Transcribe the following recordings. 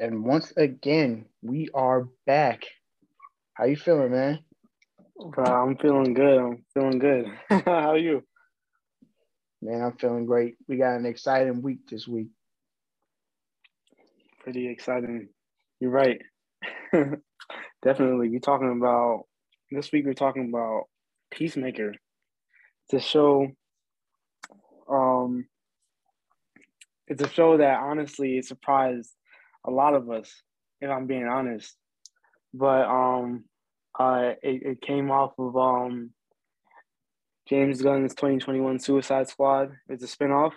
And once again, we are back. How you feeling, man? Bro, I'm feeling good. I'm feeling good. How are you? Man, I'm feeling great. We got an exciting week this week. Pretty exciting. You're right. Definitely. We're talking about this week we're talking about Peacemaker. It's a show um it's a show that honestly surprised a lot of us, if I'm being honest. But um uh it, it came off of um James Gunn's 2021 Suicide Squad. It's a spinoff,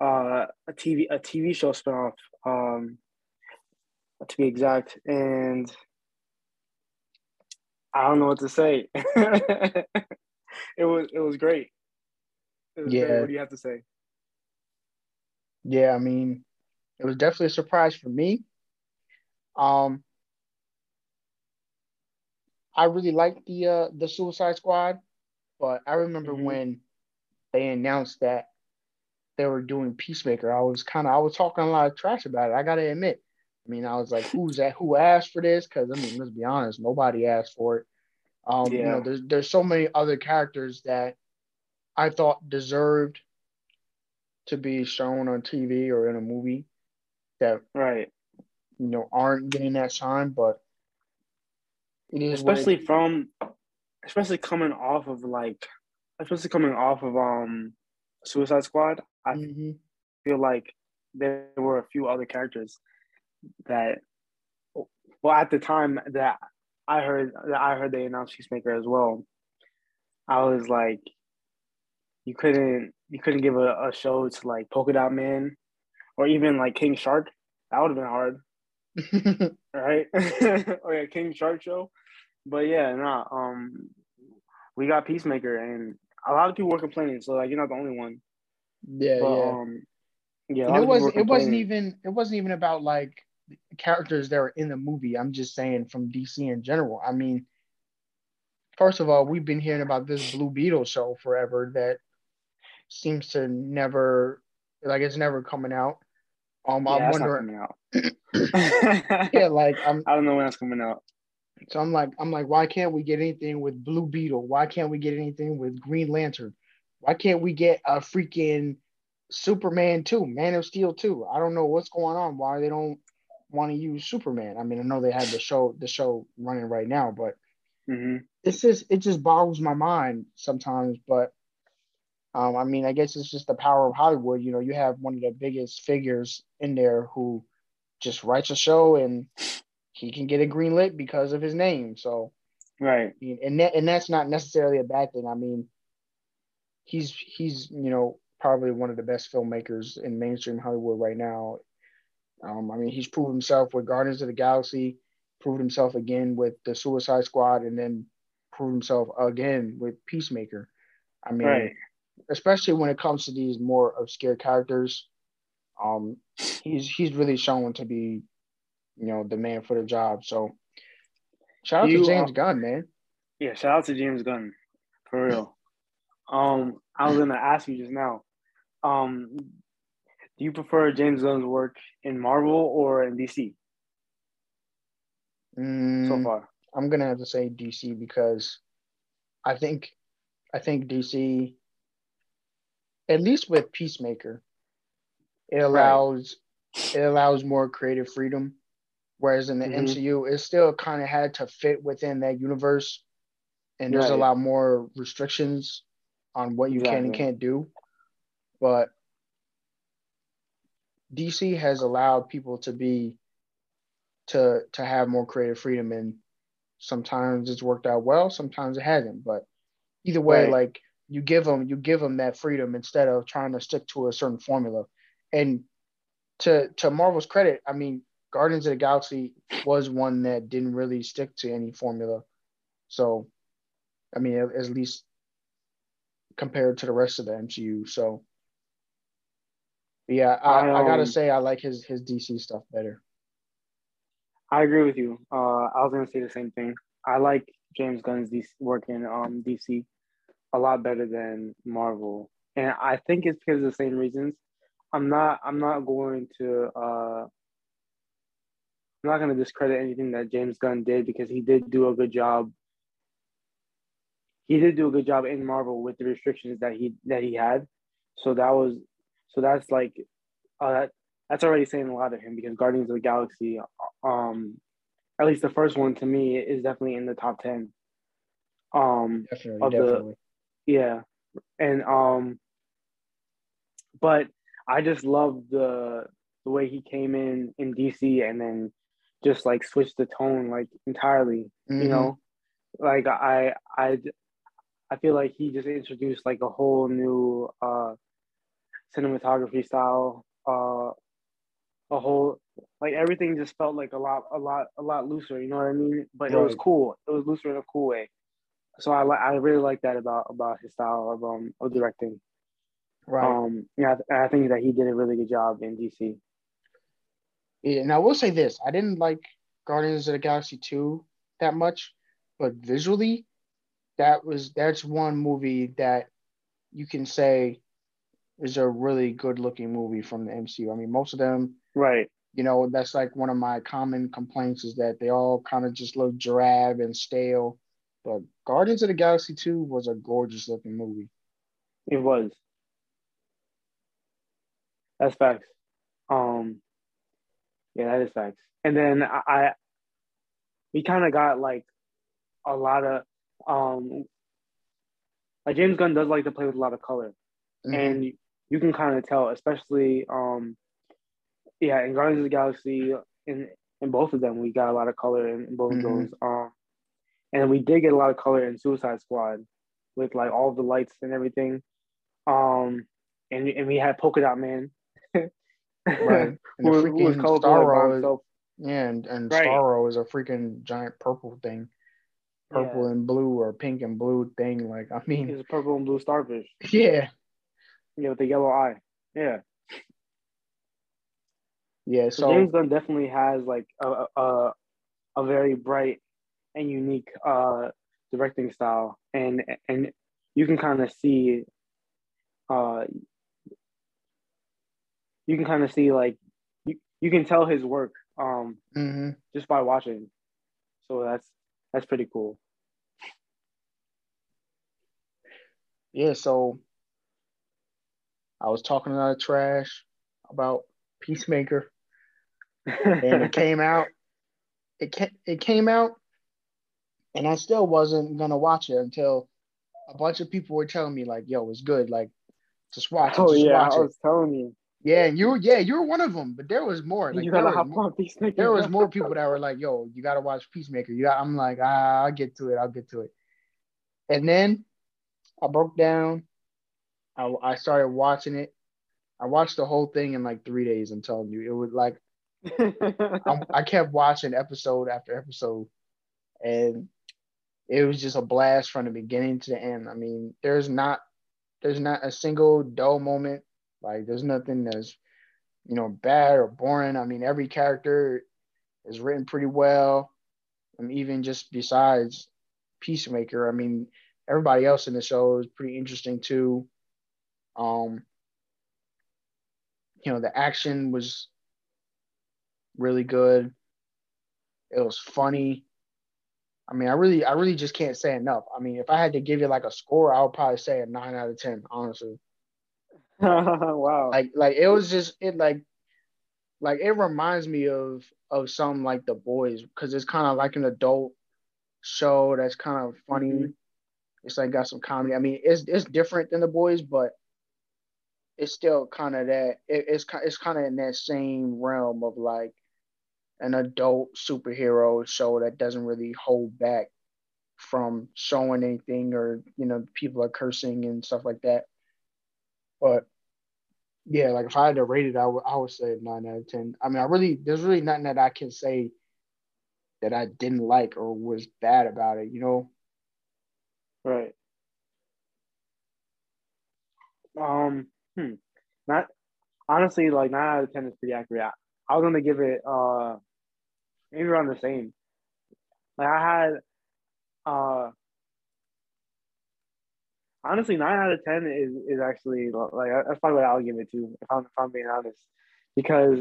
uh, a TV a TV show spinoff, um, to be exact. And I don't know what to say. it was it was great. It was Yeah. great. What do you have to say? Yeah, I mean, it was definitely a surprise for me. Um, I really liked the uh the Suicide Squad, but I remember Mhm. when they announced that they were doing Peacemaker, I was kind of I was talking a lot of trash about it. I gotta admit. I mean, I was like, who's that? Who asked for this? Because I mean, let's be honest, nobody asked for it. Um, you know, there's there's so many other characters that I thought deserved to be shown on TV or in a movie that Right. you know aren't getting that shine, but it is what it- especially from especially coming off of like especially coming off of um Suicide Squad, I Mhm. feel like there were a few other characters that well at the time that I heard that I heard they announced Peacemaker as well. I was like you couldn't you couldn't give a, a show to like Polka Dot Man or even like King Shark. That would have been hard. right? or yeah, King Shark show. But yeah, nah, um we got Peacemaker and a lot of people were complaining, so like you're not the only one. yeah, But yeah. um yeah, a And lot it of people were wasn't it wasn't even it wasn't even about like characters that were in the movie. I'm just saying from DC in general. I mean, first of all, we've been hearing about this Blue Beetle show forever that seems to never like it's never coming out. Um, yeah, I'm wondering, not coming out. yeah, like I'm I don't know when that's coming out. so I'm like I'm like, why can't we get anything with Blue Beetle? Why can't we get anything with Green Lantern? Why can't we get a freaking Superman too, Man of Steel too? I don't know what's going on. Why they don't want to use Superman? I mean, I know they have the show the show running right now, but hmm it's just it just boggles my mind sometimes. But um, I mean, I guess it's just the power of Hollywood. You know, you have one of the biggest figures in there who just writes a show and he can get it greenlit because of his name. So Right. And that, and that's not necessarily a bad thing. I mean, he's he's you know probably one of the best filmmakers in mainstream Hollywood right now. Um, I mean, he's proved himself with Guardians of the Galaxy, proved himself again with the Suicide Squad, and then proved himself again with Peacemaker. I mean, Right. Especially when it comes to these more obscure characters, um, he's he's really shown to be, you know, the man for the job. So, shout out You, to James uh, Gunn, man. Yeah, shout out to James Gunn. For real. Um, I was gonna ask you just now. Um, do you prefer James Gunn's work in Marvel or in DC so Mm, far? I'm gonna have to say DC because I think I think DC, at least with Peacemaker, it allows it allows more creative freedom. Whereas in the Mhm. MCU, it still kind of had to fit within that universe, and there's a lot more restrictions on what you can and can't do. But DC has allowed people to be to to have more creative freedom, and sometimes it's worked out well, sometimes it hasn't. But either way, Right. like you give them you give them that freedom instead of trying to stick to a certain formula. And to to Marvel's credit, I mean, Guardians of the Galaxy was one that didn't really stick to any formula. So, I mean, at, at least compared to the rest of the MCU. So, yeah, I, I, I, gotta um, say I like his his DC stuff better. I agree with you. Uh, I was gonna say the same thing. I like James Gunn's DC, work in um, DC a lot better than Marvel, and I think it's because of the same reasons. I'm not. I'm not going to. Uh, I'm not gonna discredit anything that James Gunn did because he did do a good job. He did do a good job in Marvel with the restrictions that he that he had. So that was so that's like uh, that that's already saying a lot of him because Guardians of the Galaxy, um, at least the first one to me is definitely in the top ten. Um, definitely, of definitely. Yeah, and um, but I just love the the way he came in in DC and then just like switched the tone like entirely. Mm-hmm. You know, like I I I feel like he just introduced like a whole new uh cinematography style, uh a whole like everything just felt like a lot a lot a lot looser, you know what I mean? But right. it was cool. It was looser in a cool way. So I I really like that about about his style of um of directing. Right. Um yeah, I think that he did a really good job in DC. Yeah, and I will say this: I didn't like Guardians of the Galaxy 2 that much, but visually, that was that's one movie that you can say is a really good looking movie from the MCU. I mean, most of them, right? You know, that's like one of my common complaints is that they all kind of just look drab and stale. But Guardians of the Galaxy 2 was a gorgeous looking movie. It was. That's facts. Um, yeah, that is facts. And then I, I we kind of got like a lot of um like James Gunn does like to play with a lot of color. Mm-hmm. And you, you can kind of tell, especially um yeah, in Guardians of the Galaxy in in both of them we got a lot of color in, in both mm-hmm. of those. Um and we did get a lot of color in Suicide Squad with like all the lights and everything. Um and and we had Polka Dot Man. right. And who, who was Starro yeah, and, and right. Starro is a freaking giant purple thing. Purple yeah. and blue or pink and blue thing. Like I mean He's a purple and blue starfish. Yeah. Yeah, with the yellow eye. Yeah. Yeah, so, so James Gunn definitely has like a, a a very bright and unique uh directing style and and you can kind of see uh you can kind of see like you, you can tell his work um mm-hmm. just by watching. So that's that's pretty cool. Yeah, so I was talking a lot of trash about Peacemaker, and it came out. It came, it came out, and I still wasn't gonna watch it until a bunch of people were telling me like, "Yo, it's good. Like, just watch it. Oh just yeah, I was telling you. Yeah, and you were yeah, you were one of them, but there was more. Like, you gotta hop on Peacemaker. There was more people that were like, "Yo, you gotta watch Peacemaker." You got, I'm like, ah, I'll get to it. I'll get to it. And then I broke down. I, I started watching it. I watched the whole thing in like three days. I'm telling you, it was like I, I kept watching episode after episode, and it was just a blast from the beginning to the end. I mean, there's not there's not a single dull moment like there's nothing that's, you know, bad or boring. I mean, every character is written pretty well. And even just besides Peacemaker, I mean, everybody else in the show is pretty interesting too. Um, you know, the action was really good. It was funny. I mean, I really, I really just can't say enough. I mean, if I had to give it like a score, I would probably say a nine out of ten, honestly. wow. Like like it was just it like like it reminds me of of some like the boys because it's kind of like an adult show that's kind of funny. Mm-hmm. It's like got some comedy. I mean, it's it's different than the boys, but it's still kind of that. It, it's it's kind of in that same realm of like an adult superhero show that doesn't really hold back from showing anything or you know people are cursing and stuff like that. But yeah, like if I had to rate it, I would I would say nine out of ten. I mean, I really there's really nothing that I can say that I didn't like or was bad about it. You know. Right. Um. Hmm. Not honestly, like nine out of ten is pretty accurate. I, I was gonna give it uh maybe around the same. Like I had uh honestly, nine out of ten is is actually like that's probably what I'll give it to if I'm if I'm being honest, because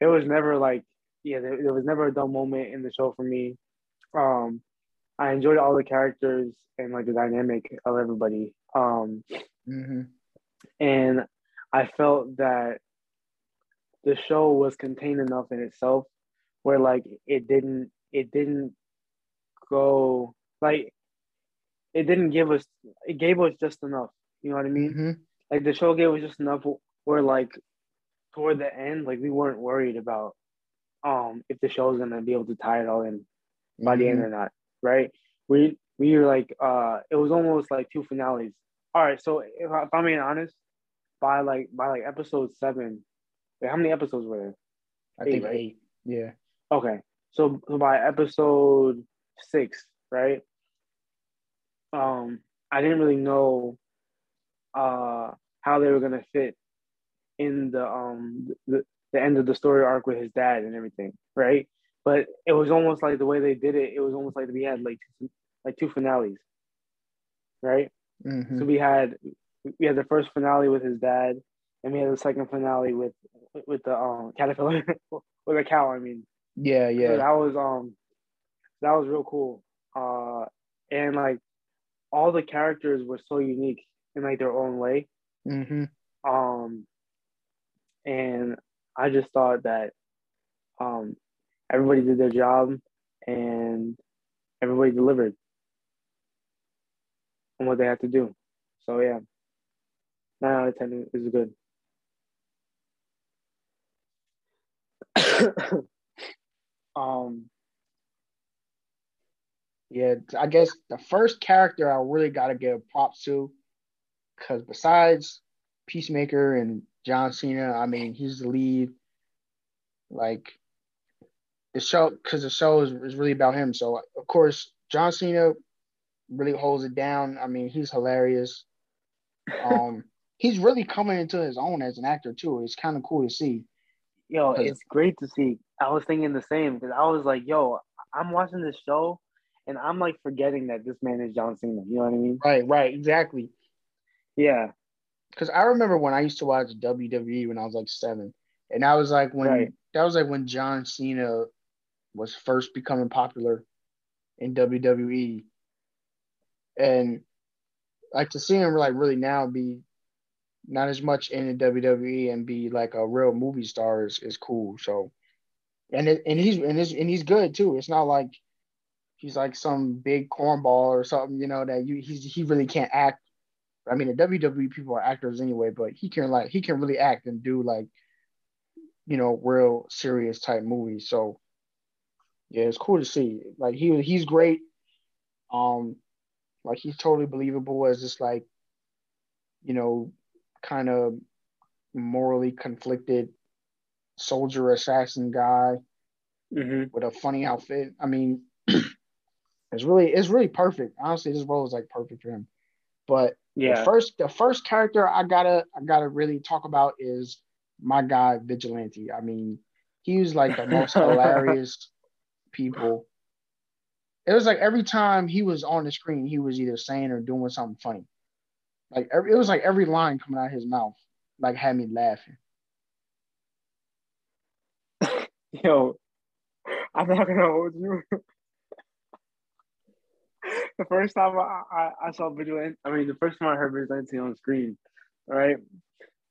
it was never like yeah, there, there was never a dull moment in the show for me. Um, I enjoyed all the characters and like the dynamic of everybody. Um, Mm-hmm. and I felt that the show was contained enough in itself where like it didn't it didn't go like it didn't give us it gave us just enough. You know what I mean? Mm-hmm. Like the show gave us just enough where like toward the end, like we weren't worried about um if the show show's gonna be able to tie it all in by the end or not, right? We we were like uh it was almost like two finales. All right, so if, I, if I'm being honest, by like by like episode seven, wait, how many episodes were there? I think Eight, right? eight. Yeah. Okay, so, so by episode six, right? Um, I didn't really know uh how they were gonna fit in the um the, the end of the story arc with his dad and everything, right? But it was almost like the way they did it. It was almost like we had like two, like two finales, right? Mm-hmm. So we had we had the first finale with his dad, and we had the second finale with with the um caterpillar with a cow. I mean, Yeah, yeah. that was um that was real cool. Uh, and like all the characters were so unique in like their own way. Mm-hmm. Um, and I just thought that um everybody did their job and everybody delivered on what they had to do. So yeah, nine out of ten is good. um, Yeah, I guess the first character I really got to give props to, because besides Peacemaker and John Cena, I mean, he's the lead. Like the show, because the show is, is really about him. So of course, John Cena really holds it down. I mean, he's hilarious. Um, he's really coming into his own as an actor too. It's kind of cool to see. yo, it's great to see. I was thinking the same because I was like, yo, I'm watching this show and I'm like forgetting that this man is John Cena. You know what I mean? Right, right, exactly. Yeah. because I remember when I used to watch WWE when I was like seven, and that was like when Right. that was like when John Cena was first becoming popular in WWE, and like to see him like really now be not as much in the WWE and be like a real movie star is, is cool. So, and it, and he's and he's and he's good too. It's not like he's like some big cornball or something, you know, that you he's he really can't act I mean, the WWE people are actors anyway, but he can like he can really act and do like, you know, real serious type movies. So, yeah, it's cool to see. Like he he's great. Um, like he's totally believable as this like, you know, kind of morally conflicted soldier assassin guy Mm-hmm. with a funny outfit. I mean, it's really it's really perfect. Honestly, this role is like perfect for him. But the Yeah. first the first character I gotta I gotta really talk about is my guy Vigilante. I mean, he was like the most hilarious people. It was like every time he was on the screen, he was either saying or doing something funny. Like every, it was like every line coming out of his mouth, like had me laughing. Yo, I'm not gonna hold you. the first time I, I, I saw Vigilante, I mean, the first time I heard Vigilante on screen, right?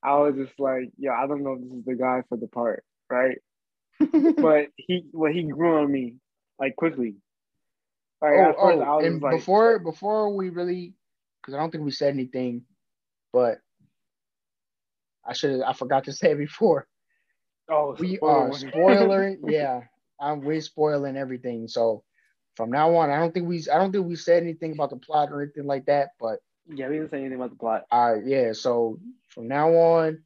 I was just like, yo, I don't know if this is the guy for the part, right? But he, well, he grew on me like quickly. Like, oh, at first, oh, I oh, was and like, before before we really, because I don't think we said anything, but I should I forgot to say it before. Oh, We are spoiling, yeah. I'm we spoiling everything. So from now on, I don't think we I don't think we said anything about the plot or anything like that. But yeah, we didn't say anything about the plot. uh yeah, so from now on,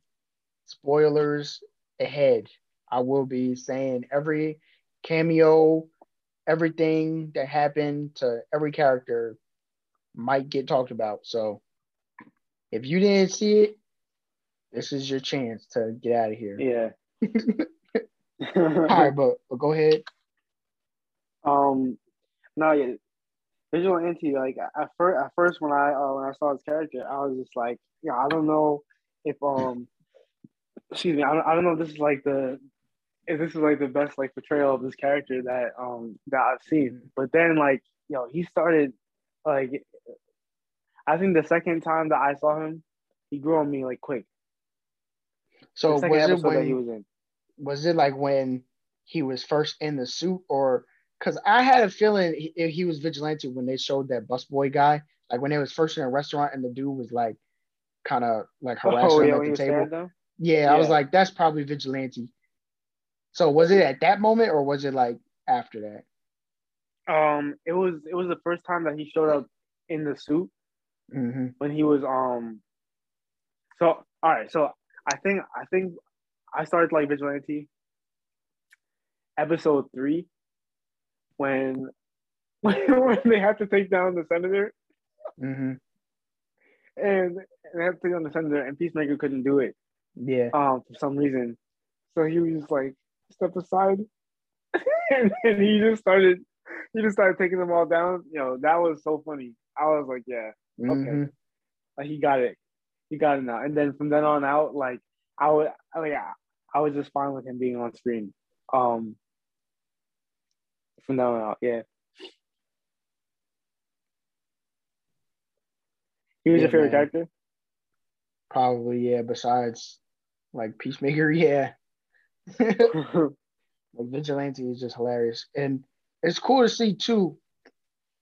spoilers ahead. I will be saying every cameo, everything that happened to every character might get talked about. So if you didn't see it, this is your chance to get out of here. Yeah. All right, but, but go ahead. Um, no, yeah, Vigilante. Like at first, at first when I uh, when I saw his character, I was just like, yeah, I don't know if um, excuse me, I don't, I don't know if this is like the if this is like the best like portrayal of this character that um that I've seen. But then like you know he started like I think the second time that I saw him, he grew on me like quick. So was it when he was in? Was it like when he was first in the suit, or because I had a feeling he, he was vigilante when they showed that busboy guy, like when they was first in a restaurant and the dude was like kind of like oh, harassing oh, him yeah, at the table. Yeah, yeah, I was like, that's probably vigilante. So was it at that moment or was it like after that? Um, it was it was the first time that he showed up in the suit mm-hmm. when he was um. So all right, so I think I think I started like vigilante episode three when when they have to take down the senator. Mm-hmm. And, and they have to take down the senator, and Peacemaker couldn't do it. Yeah. Um, for some reason, so he was like, step aside, and then he just started, he just started taking them all down. You know, that was so funny. I was like, yeah, okay, mm-hmm. like he got it, he got it now. And then from then on out, like I would, like I was just fine with him being on screen. Um, from then on out, yeah. He was yeah, your favorite man. character? Probably, yeah. Besides, like Peacemaker, yeah. like Vigilante is just hilarious, and it's cool to see too.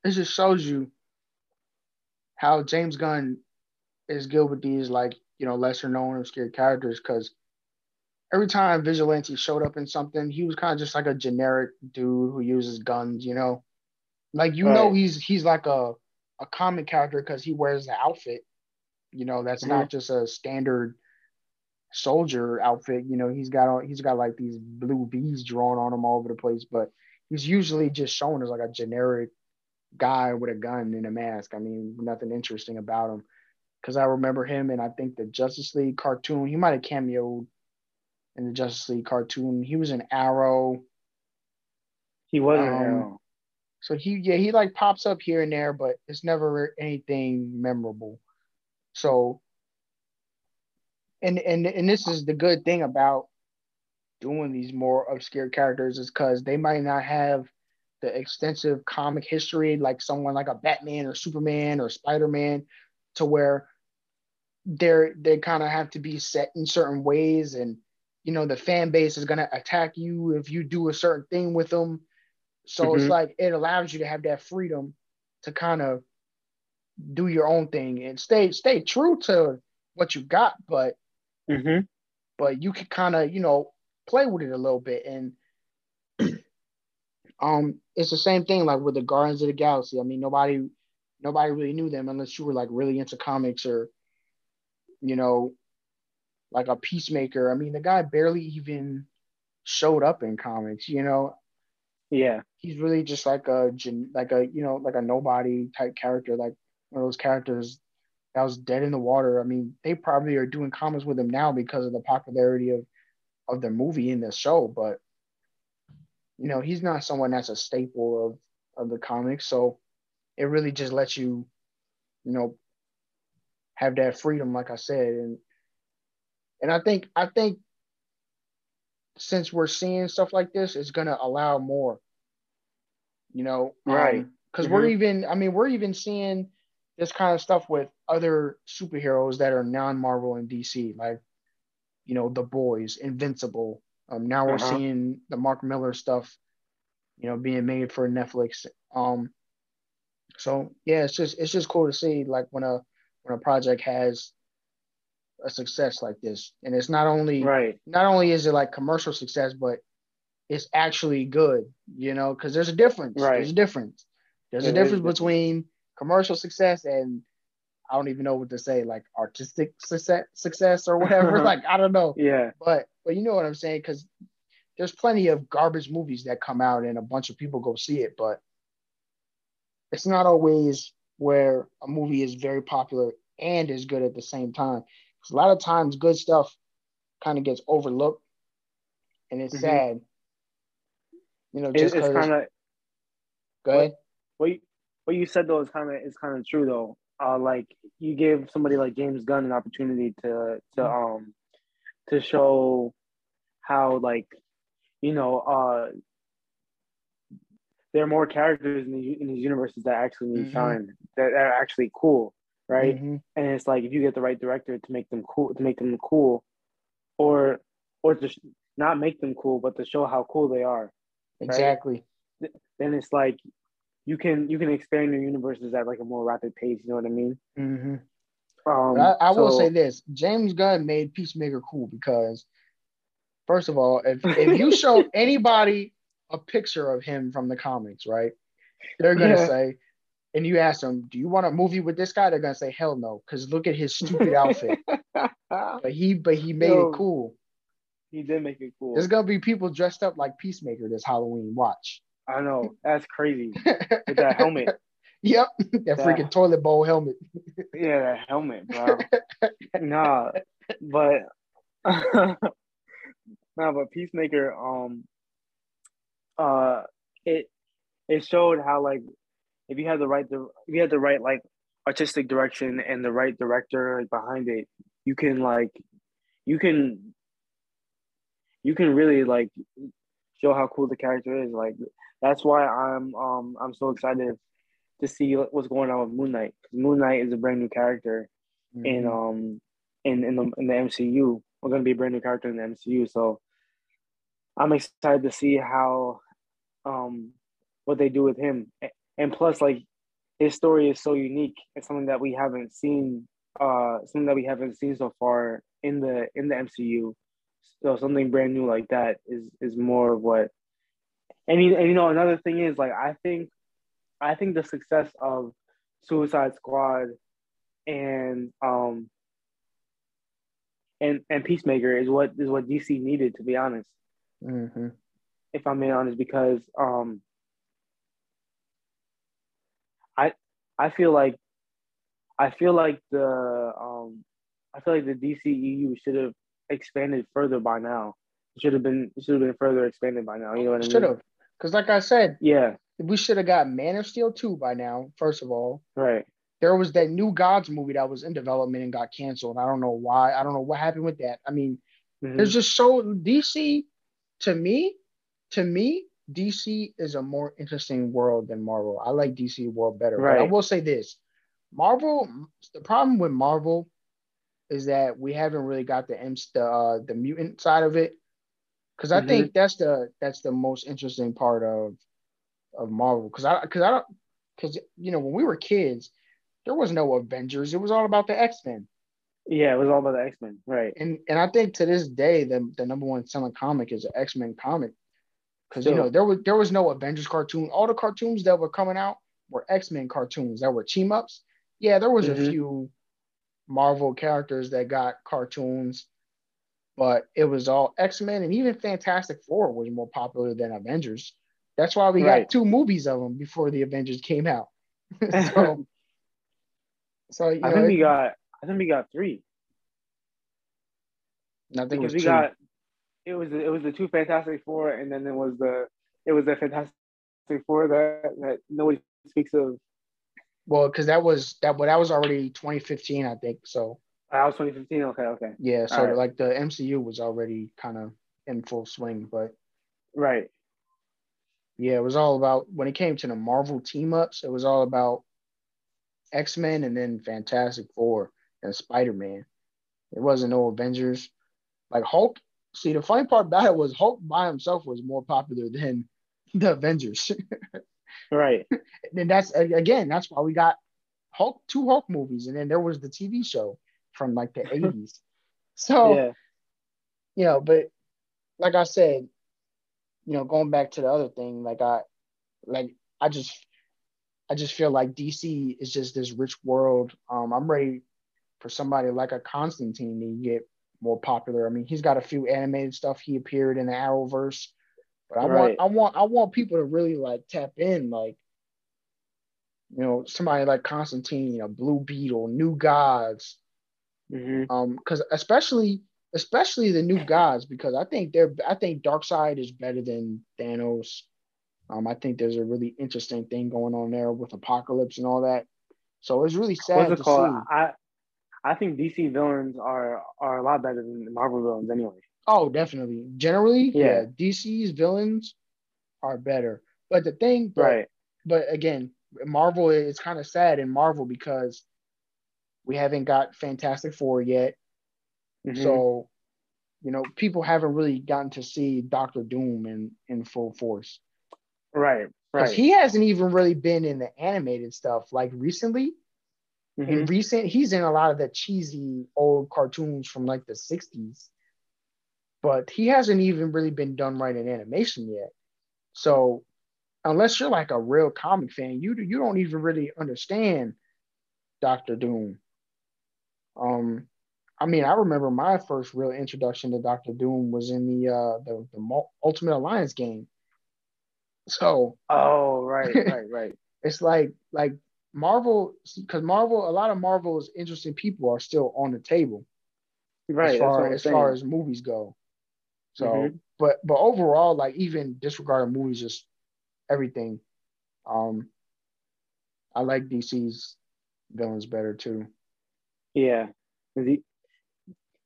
It just shows you how James Gunn is good with these like you know lesser known obscure characters because every time Vigilante showed up in something, he was kind of just like a generic dude who uses guns, you know. Like you right. know he's he's like a a comic character because he wears the outfit. You know, that's mm-hmm. not just a standard soldier outfit. You know, he's got he's got like these blue V's drawn on him all over the place, but he's usually just shown as like a generic guy with a gun and a mask. I mean, nothing interesting about him. Because I remember him and I think the Justice League cartoon. He might have cameoed in the Justice League cartoon. He was an Arrow. He was um, an Arrow. So he yeah he like pops up here and there, but it's never anything memorable. So and and and this is the good thing about doing these more obscure characters is because they might not have the extensive comic history like someone like a Batman or Superman or Spider Man, to where they're they kind of have to be set in certain ways and you know the fan base is going to attack you if you do a certain thing with them so mm-hmm. it's like it allows you to have that freedom to kind of do your own thing and stay stay true to what you got but Mm-hmm. But you can kind of, you know, play with it a little bit. And um, it's the same thing like with the Guardians of the Galaxy. I mean, nobody nobody really knew them unless you were like really into comics or, you know, like a peacemaker. I mean, the guy barely even showed up in comics, you know. Yeah. He's really just like a like a, you know, like a nobody type character, like one of those characters that was dead in the water. I mean, they probably are doing comics with him now because of the popularity of of the movie and the show, but you know, he's not someone that's a staple of of the comics. So it really just lets you, you know, have that freedom, like I said. And and I think I think since we're seeing stuff like this, it's gonna allow more. You know, right? Because um, mm-hmm. we're even, I mean, we're even seeing this kind of stuff with other superheroes that are non-Marvel and DC, like you know the Boys, Invincible. Um, now we're uh-huh. seeing the Mark Millar stuff, you know, being made for Netflix. Um, so yeah, it's just it's just cool to see like when a when a project has a success like this, and it's not only right. Not only is it like commercial success, but it's actually good. You know, because there's a difference. Right. There's a difference. There's a difference between commercial success and I don't even know what to say, like artistic success, success or whatever. like I don't know. Yeah. But but you know what I'm saying? Because there's plenty of garbage movies that come out and a bunch of people go see it, but it's not always where a movie is very popular and is good at the same time. A lot of times, good stuff kind of gets overlooked, and it's mm-hmm. sad. You know, just it's kind of. Go ahead. What, what what you said though is kind of is kind of true though. Uh, like you gave somebody like James Gunn an opportunity to to mm-hmm. um to show how like you know, uh, there are more characters in, the, in these universes that actually need mm-hmm. shine that are actually cool, right? Mm-hmm. And it's like if you get the right director to make them cool, to make them cool, or or to not make them cool, but to show how cool they are. Exactly. Right? Then it's like you can you can expand your universes at like a more rapid pace. You know what I mean? Mm-hmm. Um, I, I so, will say this: James Gunn made Peacemaker cool because, first of all, if if you show anybody a picture of him from the comics, right, they're gonna yeah. say, and you ask them, "Do you want a movie with this guy?" They're gonna say, "Hell no," because look at his stupid outfit. but he but he made Yo, it cool. He did make it cool. There's gonna be people dressed up like Peacemaker this Halloween. Watch. I know that's crazy with that helmet. Yep, that, that, freaking toilet bowl helmet. yeah, that helmet, bro. nah, but nah, but Peacemaker, um, uh, it it showed how like if you have the right if you had the right like artistic direction and the right director like, behind it, you can like you can you can really like show how cool the character is. Like that's why I'm um I'm so excited to see what's going on with Moon Knight. Moon Knight is a brand new character mm-hmm. in um in in the in the MCU. We're gonna be a brand new character in the MCU, so I'm excited to see how um what they do with him. And plus, like his story is so unique. It's something that we haven't seen. Uh, something that we haven't seen so far in the in the MCU. So something brand new like that is is more of what. And you, and you know another thing is like I think, I think the success of Suicide Squad, and um. And and Peacemaker is what is what DC needed to be honest. Mm-hmm. If I'm being honest, because um. I feel like I feel like the um I feel like the DCEU should have expanded further by now. It should have been it should have been further expanded by now. You know what I mean? Should have. Because like I said, yeah, we should have got Man of Steel 2 by now, first of all. Right. There was that new Gods movie that was in development and got canceled. I don't know why. I don't know what happened with that. I mean, mm-hmm. there's just so DC to me, to me, DC is a more interesting world than Marvel. I like DC world better. Right. But I will say this. Marvel, the problem with Marvel is that we haven't really got the the uh, the mutant side of it because I mm-hmm. think that's the that's the most interesting part of of Marvel because I because I don't because you know when we were kids there was no Avengers it was all about the X Men. Yeah, it was all about the X Men, right? And and I think to this day the the number one selling comic is an X Men comic because you know there was there was no Avengers cartoon. All the cartoons that were coming out were X Men cartoons that were team ups. Yeah, there was mm-hmm. a few Marvel characters that got cartoons, but it was all X Men and even Fantastic Four was more popular than Avengers. That's why we right. got two movies of them before the Avengers came out. so, so I know, think we got. I think we got three. I think because we two. got. It was it was the two Fantastic Four, and then it was the it was the Fantastic Four that that nobody speaks of well, because that was that, but that was already 2015, I think. So oh, that was 2015. Okay, okay. Yeah, so right. like the MCU was already kind of in full swing, but right. Yeah, it was all about when it came to the Marvel team ups. It was all about X Men and then Fantastic Four and Spider Man. It wasn't no Avengers. Like Hulk. See, the funny part about it was Hulk by himself was more popular than the Avengers. Right. and that's again, that's why we got Hulk, two Hulk movies, and then there was the TV show from like the 80s. So yeah. you know, but like I said, you know, going back to the other thing, like I like I just I just feel like DC is just this rich world. Um, I'm ready for somebody like a Constantine to get more popular. I mean, he's got a few animated stuff. He appeared in the Arrowverse. But I right. want I want I want people to really like tap in, like you know, somebody like Constantine, you know, Blue Beetle, New Gods. Mm-hmm. Um, because especially especially the New Gods, because I think they're I think Darkseid is better than Thanos. Um, I think there's a really interesting thing going on there with Apokolips and all that. So it's really sad What's it called? see. I I think DC villains are are a lot better than Marvel villains anyway. Oh, definitely. Generally, yeah. Yeah. DC's villains are better. But the thing, but, Right. but again, Marvel is kind of sad in Marvel because we haven't got Fantastic Four yet. Mhm. So, you know, people haven't really gotten to see Doctor Doom in in full force. right. Right. he hasn't even really been in the animated stuff like recently. In Mhm. recent, he's in a lot of the cheesy old cartoons from like the 60s. But he hasn't even really been done right in animation yet. So unless you're like a real comic fan, you you don't even really understand Doctor Doom. Um, I mean, I remember my first real introduction to Doctor Doom was in the uh the, the Ultimate Alliance game. So Oh, right. Right. Right. it's like like Marvel because Marvel a lot of Marvel's interesting people are still on the table Right. as far as far as movies go. So Mhm. but but overall, like even disregarding movies, just everything. Um I like DC's villains better too. Yeah. The-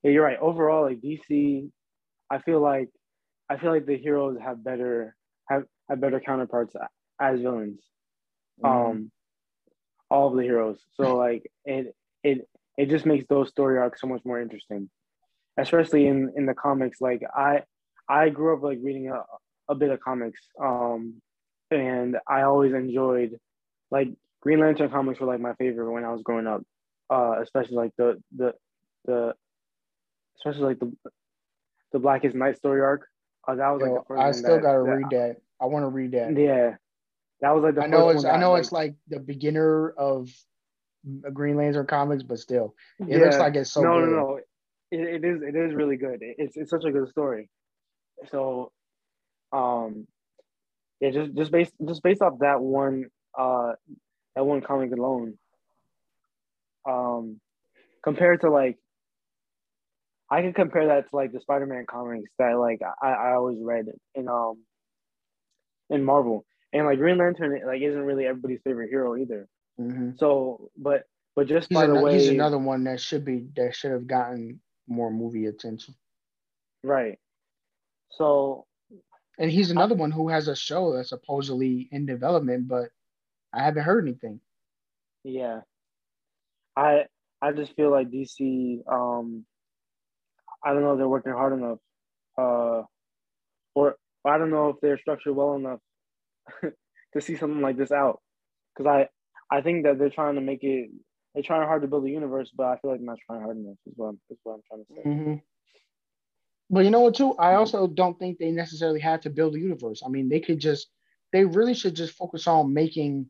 yeah, you're right. Overall, like DC, I feel like I feel like the heroes have better have, have better counterparts as villains. Mhm. Um all of the heroes. So like it it it just makes those story arcs so much more interesting. Especially in in the comics. Like I I grew up like reading a, a bit of comics. Um and I always enjoyed like Green Lantern comics were like my favorite when I was growing up. Uh especially like the the the especially like the the Blackest Night story arc. Uh, that was like Yo, the first I still that, gotta that- read that. I want to read that. Yeah. That was like the I know it's I know like, it's like the beginner of Green Lantern comics, but still, it Yeah. looks like it's so no, good. no, no. It, it is. It is really good. It- It's it's such a good story. So, um, yeah, just just based just based off that one uh that one comic alone, um, compared to like, I can compare that to like the Spider-Man comics that like I I always read in um in Marvel and like Green Lantern like isn't really everybody's favorite hero either. Mhm. So, but but just He's, by the way, he's another one that should be that should have gotten more movie attention. right. So And he's another one who has a show that's supposedly in development, but I haven't heard anything. Yeah. I I just feel like DC um I don't know if they're working hard enough. Uh or I don't know if they're structured well enough to see something like this out. Cuz I I think that they're trying to make it they're trying hard to build a universe, but I feel like they're not trying hard enough is what I'm, is what I'm trying to say. hmm But you know what, too? I also don't think they necessarily had to build a universe. I mean, they could just, they really should just focus on making,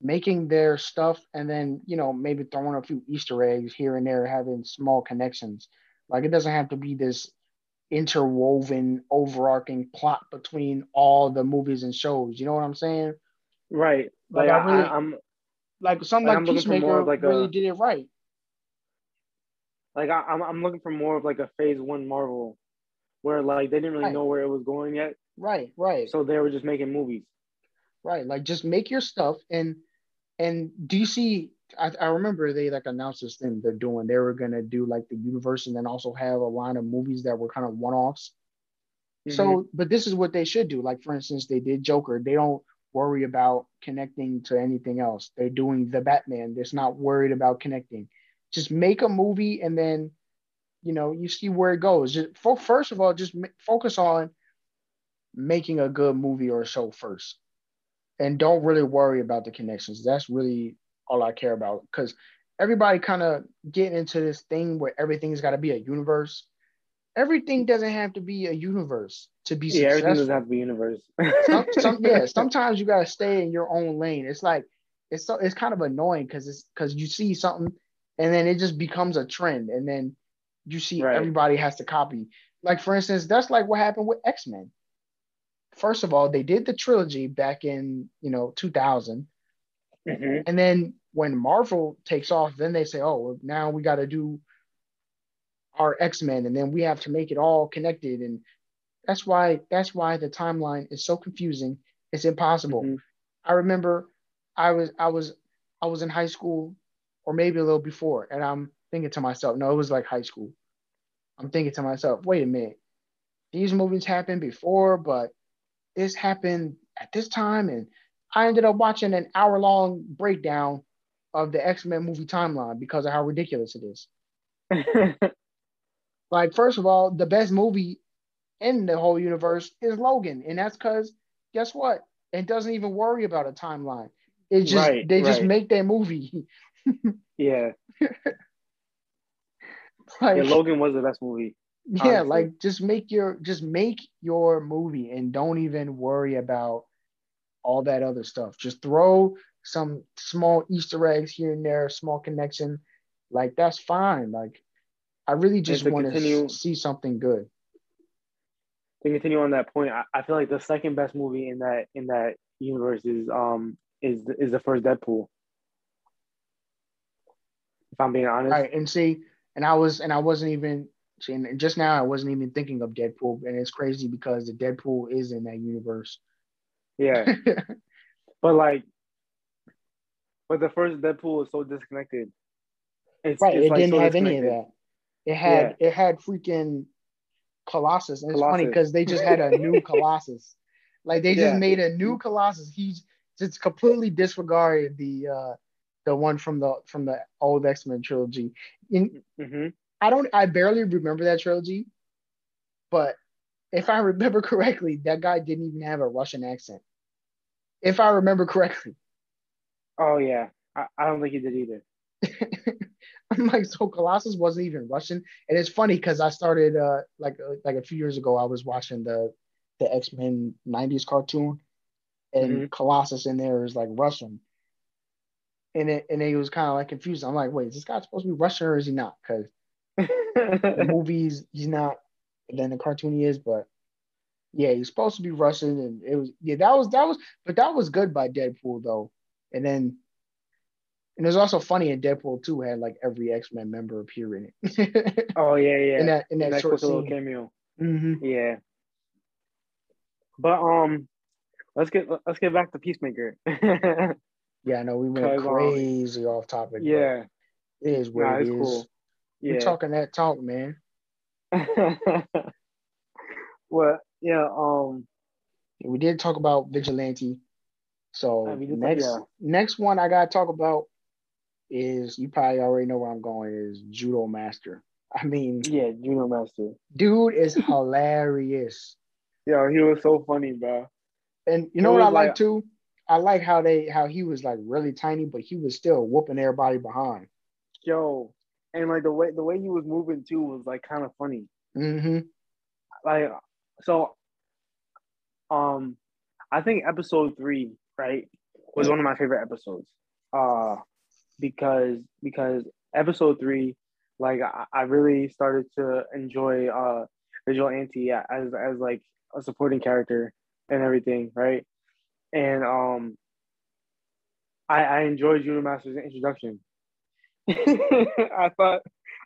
making their stuff, and then you know maybe throwing a few Easter eggs here and there, having small connections. Like it doesn't have to be this interwoven, overarching plot between all the movies and shows. You know what I'm saying? Right. Like, Like, I really- I, am Like something Like, like, I'm looking for more Peacemaker like, really a- did it right. like I, I'm I'm looking for more of like a phase 1 Marvel where like they didn't really Right. know where it was going yet, Right, right. so they were just making movies. Right. Like just make your stuff and and DC I, I remember they like announced this thing they're doing. They were gonna do like the universe and then also have a line of movies that were kind of one-offs. Mm-hmm. So, but this is what they should do. Like for instance, they did Joker. They don't worry about connecting to anything else. They're doing the Batman. They're not worried about connecting. Just make a movie and then, you know, you see where it goes. Just fo- first of all, just ma- focus on making a good movie or show first, and don't really worry about the connections. That's really all I care about because everybody kind of getting into this thing where everything's got to be a universe. Everything mm. doesn't have to be a universe to be yeah, everything doesn't have to be a universe. some, some yeah sometimes you gotta stay in your own lane it's like it's so it's kind of annoying because it's because you see something and then it just becomes a trend and then you see Right. everybody has to copy like for instance that's like what happened with x-men first of all they did the trilogy back in you know 2000 Mhm. and then when marvel takes off then they say oh now we got to do our x-men and then we have to make it all connected and that's why that's why the timeline is so confusing it's impossible Mhm. I remember I was I was I was in high school or maybe a little before, and I'm thinking to myself, no, it was like high school. I'm thinking to myself, wait a minute, these movies happened before, but this happened at this time, and I ended up watching an hour long breakdown of the X Men movie timeline because of how ridiculous it is. like, first of all, the best movie in the whole universe is Logan, and that's because guess what? It doesn't even worry about a timeline. It just right, they right. just make that movie. yeah. like, yeah, Logan was the best movie. Honestly. Yeah, like just make your just make your movie and don't even worry about all that other stuff. Just throw some small Easter eggs here and there, small connection. Like that's fine. Like I really just want to see something good. To continue on that point, I, I feel like the second best movie in that in that universe is um is is the first Deadpool. If I'm being honest. Right, and see, and I was and I wasn't even and just now I wasn't even thinking of Deadpool, and it's crazy because the Deadpool is in that universe. Yeah, but like, but the first Deadpool is so disconnected. It's, right, it's it like didn't so have any of that. It had yeah. it had freaking Colossus, and it's Colossus. funny because they just had a new Colossus. Like they just yeah. made a new Colossus. He's just completely disregarded the uh the one from the from the old X Men trilogy. In, mm-hmm. I don't. I barely remember that trilogy, but if I remember correctly, that guy didn't even have a Russian accent. If I remember correctly. Oh yeah, I, I don't think he did either. I'm like, so Colossus wasn't even Russian, and it's funny because I started uh like uh, like a few years ago, I was watching the the X Men '90s cartoon, and mm-hmm. Colossus in there is like Russian, and it and he was kind of like confused. I'm like, wait, is this guy supposed to be Russian or is he not? Because the movies he's not, then the cartoon he is, but yeah, he's supposed to be Russian, and it was yeah that was that was but that was good by Deadpool though, and then. And it was also funny in Deadpool 2 had like every X Men member appear in it. oh yeah, yeah. In that in that, that short little cameo. Mm-hmm. Yeah. But um, let's get let's get back to Peacemaker. yeah, I know we went um, crazy um, off topic. Yeah, it is what nah, it is. Cool. Yeah. We're talking that talk, man. well, yeah. Um, we did talk about vigilante. So next yeah. next one I gotta talk about is you probably already know where I'm going is Judo Master. I mean, yeah, Judo Master. Dude is hilarious. Yeah, he was so funny, bro. And you know what I like, like too? I like how they how he was like really tiny, but he was still whooping everybody behind. Yo, and like the way the way he was moving too was like kind of funny. Mm-hmm. Like so, um, I think episode three right was one of my favorite episodes. Uh, because because episode three, like I, I really started to enjoy uh Vigilante as as like a supporting character and everything, right? And um, I I enjoyed Judo Master's introduction. I thought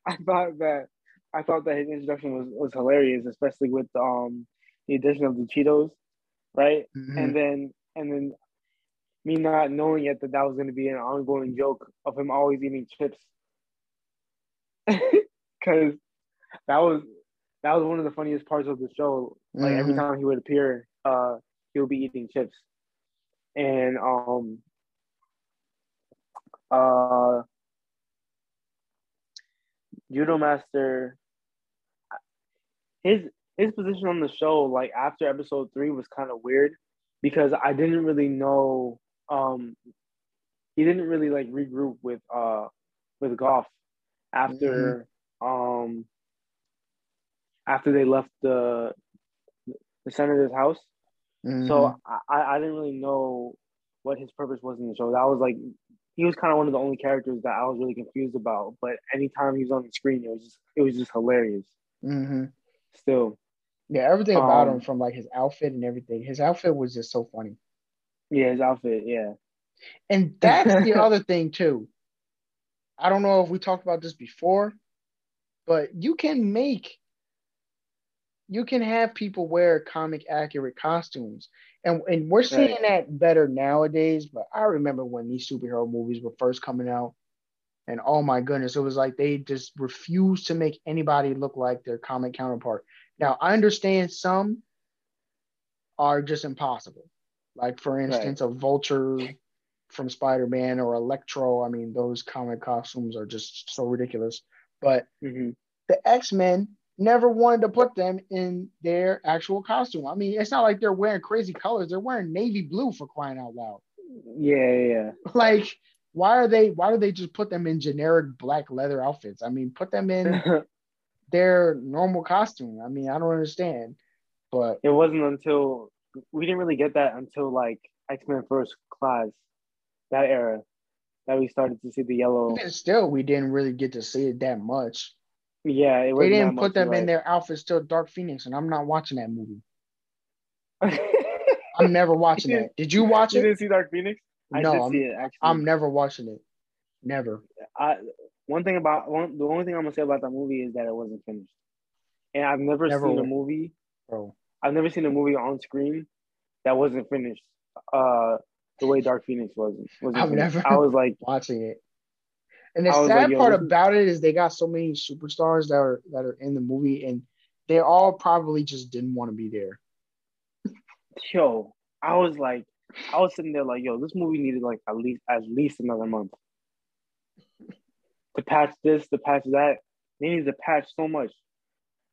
I thought that I thought that his introduction was, was hilarious, especially with um the addition of the Cheetos, right? Mm-hmm. And then and then me not knowing yet that that was going to be an ongoing joke of him always eating chips, because that was that was one of the funniest parts of the show. Like mm-hmm. every time he would appear, uh, he would be eating chips, and um, uh, judo master. His his position on the show, like after episode three, was kind of weird because I didn't really know. Um, he didn't really like regroup with uh with Goff after mm-hmm. um after they left the the senator's house. Mm-hmm. So I, I didn't really know what his purpose was in the show. That was like he was kind of one of the only characters that I was really confused about. But anytime he was on the screen, it was just it was just hilarious. Mm-hmm. Still, yeah, everything about um, him from like his outfit and everything. His outfit was just so funny. Yeah, his outfit. Yeah, and that's the other thing too. I don't know if we talked about this before, but you can make you can have people wear comic accurate costumes. And, and we're seeing right. that better nowadays, but I remember when these superhero movies were first coming out And oh my goodness, it was like they just refused to make anybody look like their comic counterpart. Now, I understand some are just impossible. Like, for instance, right. a vulture from Spider Man or Electro. I mean, those comic costumes are just so ridiculous. But mm-hmm. the X Men never wanted to put them in their actual costume. I mean, it's not like they're wearing crazy colors, they're wearing navy blue for crying out loud. Yeah, yeah. Like, why are they why do they just put them in generic black leather outfits? I mean, put them in their normal costume. I mean, I don't understand. But it wasn't until we didn't really get that until like X-Men First Class, that era, that we started to see the yellow. Even still, we didn't really get to see it that much. Yeah, it they didn't put them in their outfits till Dark Phoenix, and I'm not watching that movie. I'm never watching that. Did you watch you it? You didn't see Dark Phoenix? I no, I'm, it, I'm never watching it. Never. I one thing about one the only thing I'm gonna say about that movie is that it wasn't finished. And I've never, never seen a movie. Bro. I've never seen a movie on screen that wasn't finished. Uh the way Dark Phoenix was. Wasn't I've finished. never I was like watching it. And the sad like, part about it is they got so many superstars that are that are in the movie, and they all probably just didn't want to be there. Yo, I was like, I was sitting there like, yo, this movie needed like at least at least another month to patch this, to patch that. They needed to patch so much.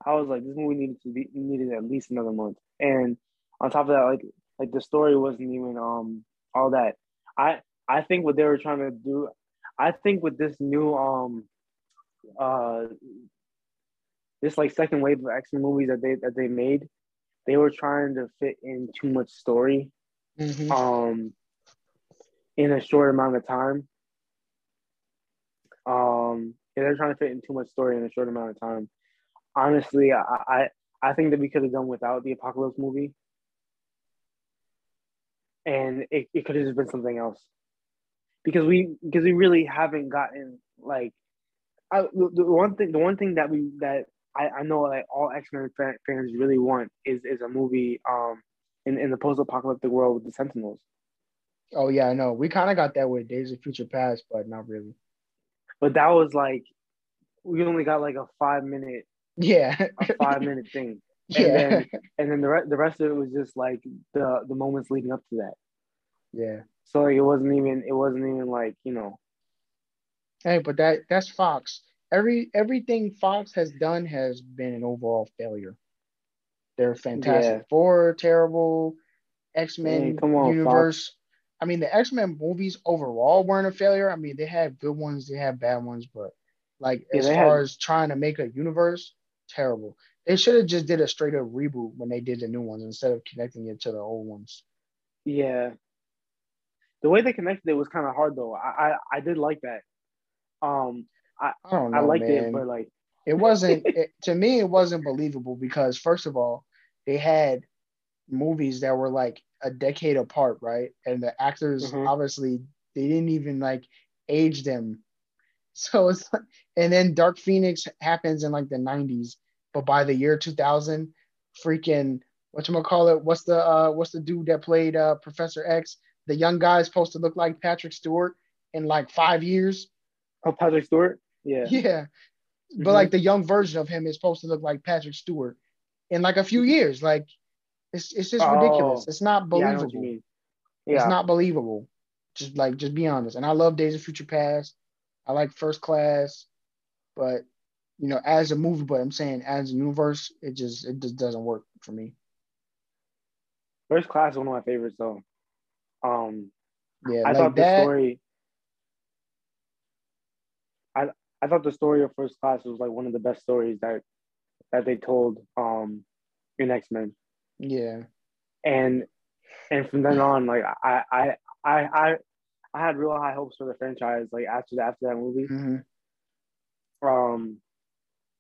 I was like, this movie needed to be needed at least another month. And on top of that, like like the story wasn't even um all that. I I think what they were trying to do, I think with this new um uh this like second wave of Men movies that they that they made, they were trying to fit in too much story, mm-hmm. um, in a short amount of time. Um, yeah, they're trying to fit in too much story in a short amount of time. Honestly, I I, I think that we could have done without the Apocalypse movie, and it, it could have just been something else because we because we really haven't gotten like I, the, the one thing the one thing that we that I, I know like all X Men fans really want is is a movie um in, in the post apocalyptic world with the Sentinels. Oh yeah, I know. We kind of got that with Days of Future Past, but not really. But that was like we only got like a five minute yeah a five minute thing. And yeah. then and then the re- the rest of it was just like the the moments leading up to that. Yeah. So like it wasn't even it wasn't even like, you know. Hey, but that that's Fox. Every everything Fox has done has been an overall failure. They're fantastic. Yeah. Four terrible X Men universe. Fox. I mean, the X Men movies overall weren't a failure. I mean, they had good ones, they had bad ones, but like yeah, as far had... as trying to make a universe, terrible. They should have just did a straight up reboot when they did the new ones instead of connecting it to the old ones. Yeah, the way they connected it was kind of hard though. I, I I did like that. Um, I I, don't know, I liked man. it, but like it wasn't it, to me. It wasn't believable because first of all, they had movies that were like a decade apart, right? And the actors mm-hmm. obviously they didn't even like age them. So it's and then Dark Phoenix happens in like the 90s, but by the year 2000, freaking what you gonna call it? What's the uh what's the dude that played uh Professor X? The young guy is supposed to look like Patrick Stewart in like five years. Oh, Patrick Stewart? Yeah. Yeah. But mm-hmm. like the young version of him is supposed to look like Patrick Stewart in like a few years. Like it's it's just oh, ridiculous. It's not believable. Yeah, yeah. It's not believable. Just like just be honest. And I love Days of Future Past. I like First Class, but you know, as a movie, but I'm saying as a universe, it just it just doesn't work for me. First Class is one of my favorites though. Um yeah, I like thought that, the story I I thought the story of First Class was like one of the best stories that that they told um in X Men. Yeah. And and from then on, like I I I I I had real high hopes for the franchise. Like after that after that movie. Mm-hmm. Um,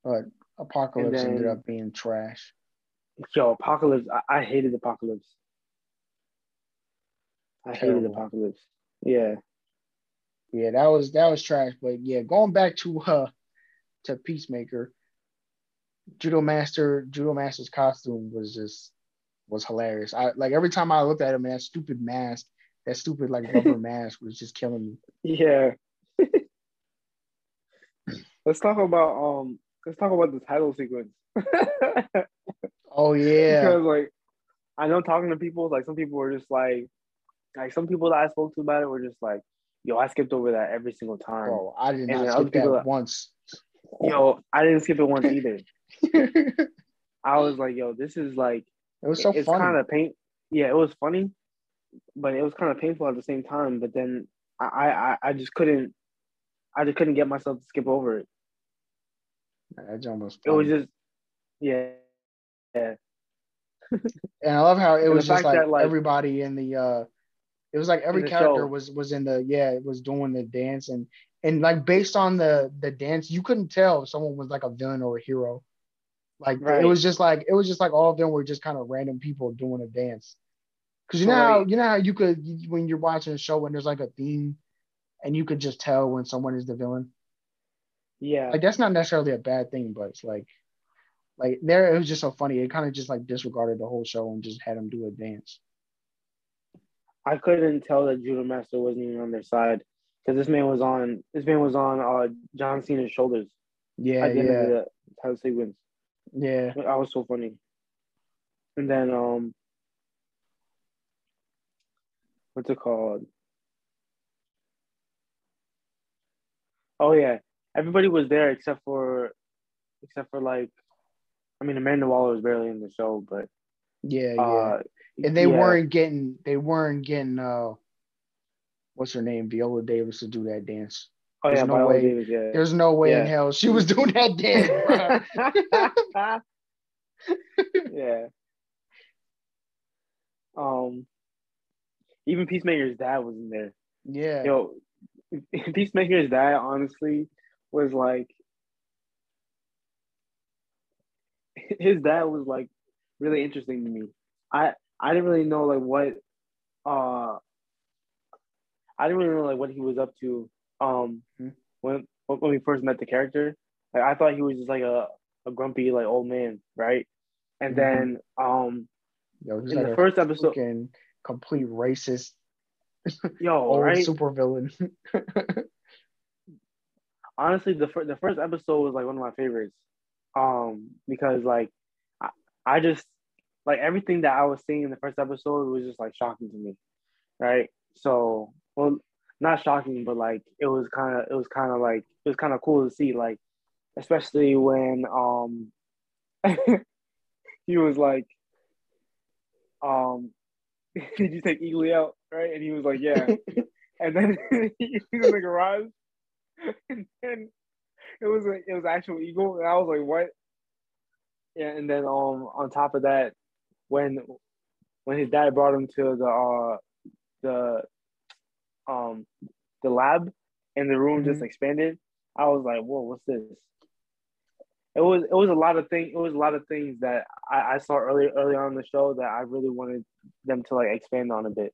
but Apocalypse then, ended up being trash. Yo, Apocalypse! I, I hated Apocalypse. I Terrible. hated Apocalypse. Yeah. Yeah, that was that was trash. But yeah, going back to uh to Peacemaker, Judo Master, Judo Master's costume was just was hilarious. I like every time I looked at him, that stupid mask, that stupid like rubber mask was just killing me. Yeah. let's talk about um let's talk about the title sequence. oh yeah. because like I know talking to people, like some people were just like like some people that I spoke to about it were just like, yo, I skipped over that every single time. Bro, I did not skip that, that once. Yo, I didn't skip it once either. I was like, yo, this is like it was so funny. it's kind of pain. Yeah, it was funny, but it was kind of painful at the same time. But then I, I, I just couldn't, I just couldn't get myself to skip over it. That almost. It was just, yeah, yeah. and I love how it was just like, that, like, everybody in the. uh It was like every character show. was was in the yeah it was doing the dance and and like based on the the dance you couldn't tell if someone was like a villain or a hero. Like right. it was just like it was just like all of them were just kind of random people doing a dance. Cause you know how you know how you could when you're watching a show when there's like a theme, and you could just tell when someone is the villain. Yeah, like that's not necessarily a bad thing, but it's like, like there it was just so funny. It kind of just like disregarded the whole show and just had them do a dance. I couldn't tell that Judo Master wasn't even on their side because this man was on this man was on uh John Cena's shoulders. Yeah, yeah. The title sequence. Yeah, I was so funny. And then um, what's it called? Oh yeah, everybody was there except for, except for like, I mean Amanda Waller was barely in the show, but yeah, yeah, uh, and they yeah. weren't getting, they weren't getting, uh, what's her name, Viola Davis to do that dance. Oh there's yeah, no way. Davis, yeah. There's no way in hell she was doing that dance. yeah. Um. Even Peacemaker's dad was in there. Yeah. Yo, Peacemaker's dad honestly was like his dad was like really interesting to me. I I didn't really know like what uh I didn't really know like what he was up to um mm-hmm. when when we first met the character. Like I thought he was just like a, a grumpy like old man, right? And mm-hmm. then um Yo, in like the first episode complete racist yo old right? super villain. Honestly, the first the first episode was like one of my favorites. Um because like I, I just like everything that I was seeing in the first episode was just like shocking to me. Right? So well not shocking, but like it was kind of it was kind of like it was kind of cool to see, like especially when um he was like, um, did you take Eagly out, right? And he was like, yeah. and then he was in the garage, and then it was a, it was actual eagle, and I was like, what? Yeah, and then um on top of that, when when his dad brought him to the uh the um the lab and the room mm-hmm. just expanded, I was like, whoa, what's this? It was it was a lot of things. It was a lot of things that I, I saw early early on in the show that I really wanted them to like expand on a bit,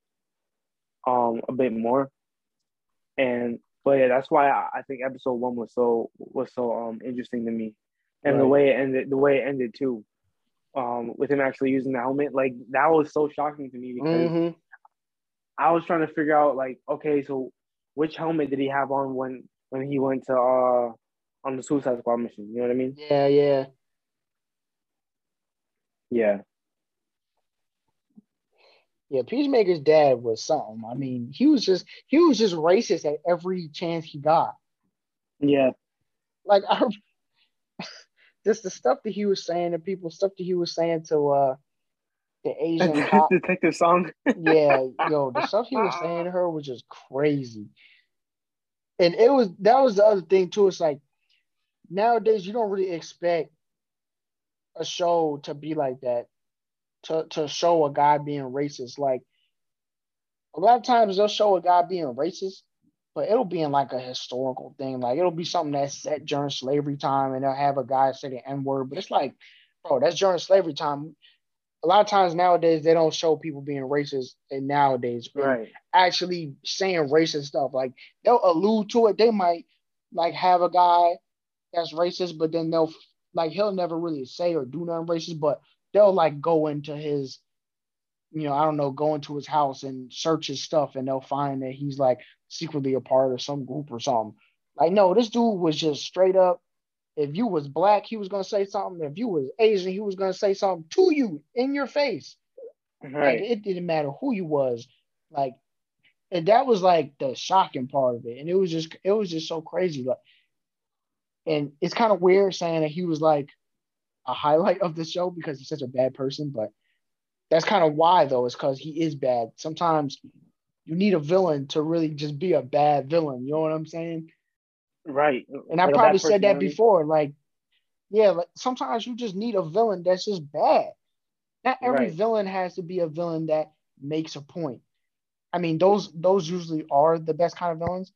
um, a bit more. And but yeah, that's why I, I think episode one was so was so um interesting to me, and right. the way it ended, the way it ended too, um, with him actually using the helmet, like that was so shocking to me because mm-hmm. I was trying to figure out like, okay, so which helmet did he have on when when he went to uh on the Suicide Squad mission? You know what I mean? Yeah, yeah, yeah. Yeah, Peacemaker's dad was something. I mean, he was just he was just racist at every chance he got. Yeah. Like I just the stuff that he was saying to people, stuff that he was saying to uh the Asian cop. detective song. yeah, yo, the stuff he was saying to her was just crazy. And it was that was the other thing too. It's like nowadays you don't really expect a show to be like that, to to show a guy being racist. Like a lot of times they'll show a guy being racist, but it'll be in like a historical thing. Like it'll be something that's set during slavery time, and they'll have a guy say the N word. But it's like, bro, that's during slavery time a lot of times nowadays they don't show people being racist and nowadays right actually saying racist stuff like they'll allude to it they might like have a guy that's racist but then they'll like he'll never really say or do nothing racist but they'll like go into his you know i don't know go into his house and search his stuff and they'll find that he's like secretly a part of some group or something Like, no, this dude was just straight up. If you was black, he was gonna say something. If you was Asian, he was gonna say something to you in your face. Right. Like, it didn't matter who you was. Like, and that was like the shocking part of it. And it was just, it was just so crazy. Like, and it's kind of weird saying that he was like a highlight of the show because he's such a bad person, but that's kind of why though, is because he is bad. Sometimes you need a villain to really just be a bad villain. You know what I'm saying? Right. And I Like probably said that before. Like, yeah, like sometimes you just need a villain that's just bad. Not every Right. villain has to be a villain that makes a point. I mean, those those usually are the best kind of villains.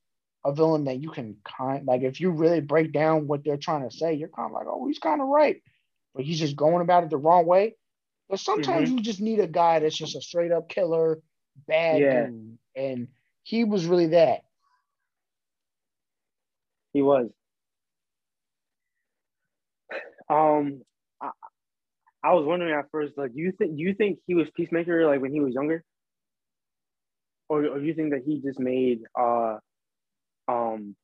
A villain that you can kind like if you really break down what they're trying to say, you're kind of like, oh, he's kind of right, but he's just going about it the wrong way. But sometimes you just need a guy that's just a straight up killer, bad Yeah. dude, and he was really that. He was. Um, I, I was wondering at first, like, do you think you think he was Peacemaker like when he was younger, or or you think that he just made uh, um,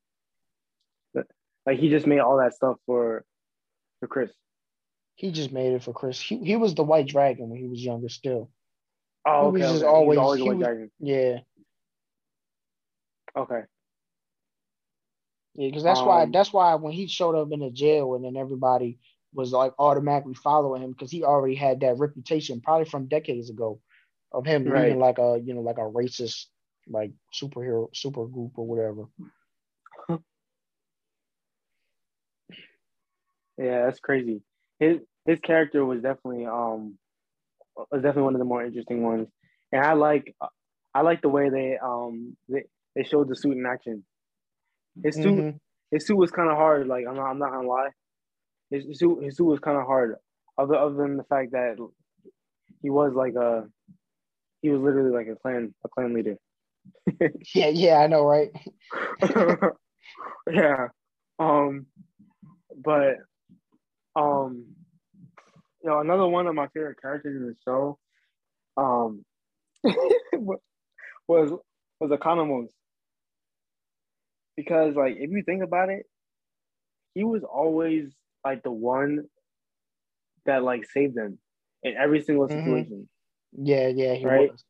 like he just made all that stuff for for Chris? He just made it for Chris. He, he was the White Dragon when he was younger. Still, Oh, He okay. was just okay. always- He's always he was- yeah, Okay. yeah. Because that's why Um, that's why when he showed up in the jail and then everybody was like automatically following him because he already had that reputation probably from decades ago of him Right. leading like a you know like a racist like superhero super group or whatever. Yeah, that's crazy. His his character was definitely um was definitely one of the more interesting ones, and I like I like the way they um they, they showed the suit in action. His suit Mhm. his suit was kind of hard. Like I'm not I'm not gonna lie, his, his suit his suit was kind of hard. Other other than the fact that he was like a he was literally like a clan a clan leader. Yeah, yeah, I know, right? yeah. Um, but um, you know, another one of my favorite characters in the show, um, was was Economos. Because like, if you think about it, he was always like the one that like saved them in every single Mhm. situation. Yeah, yeah, he Right. was.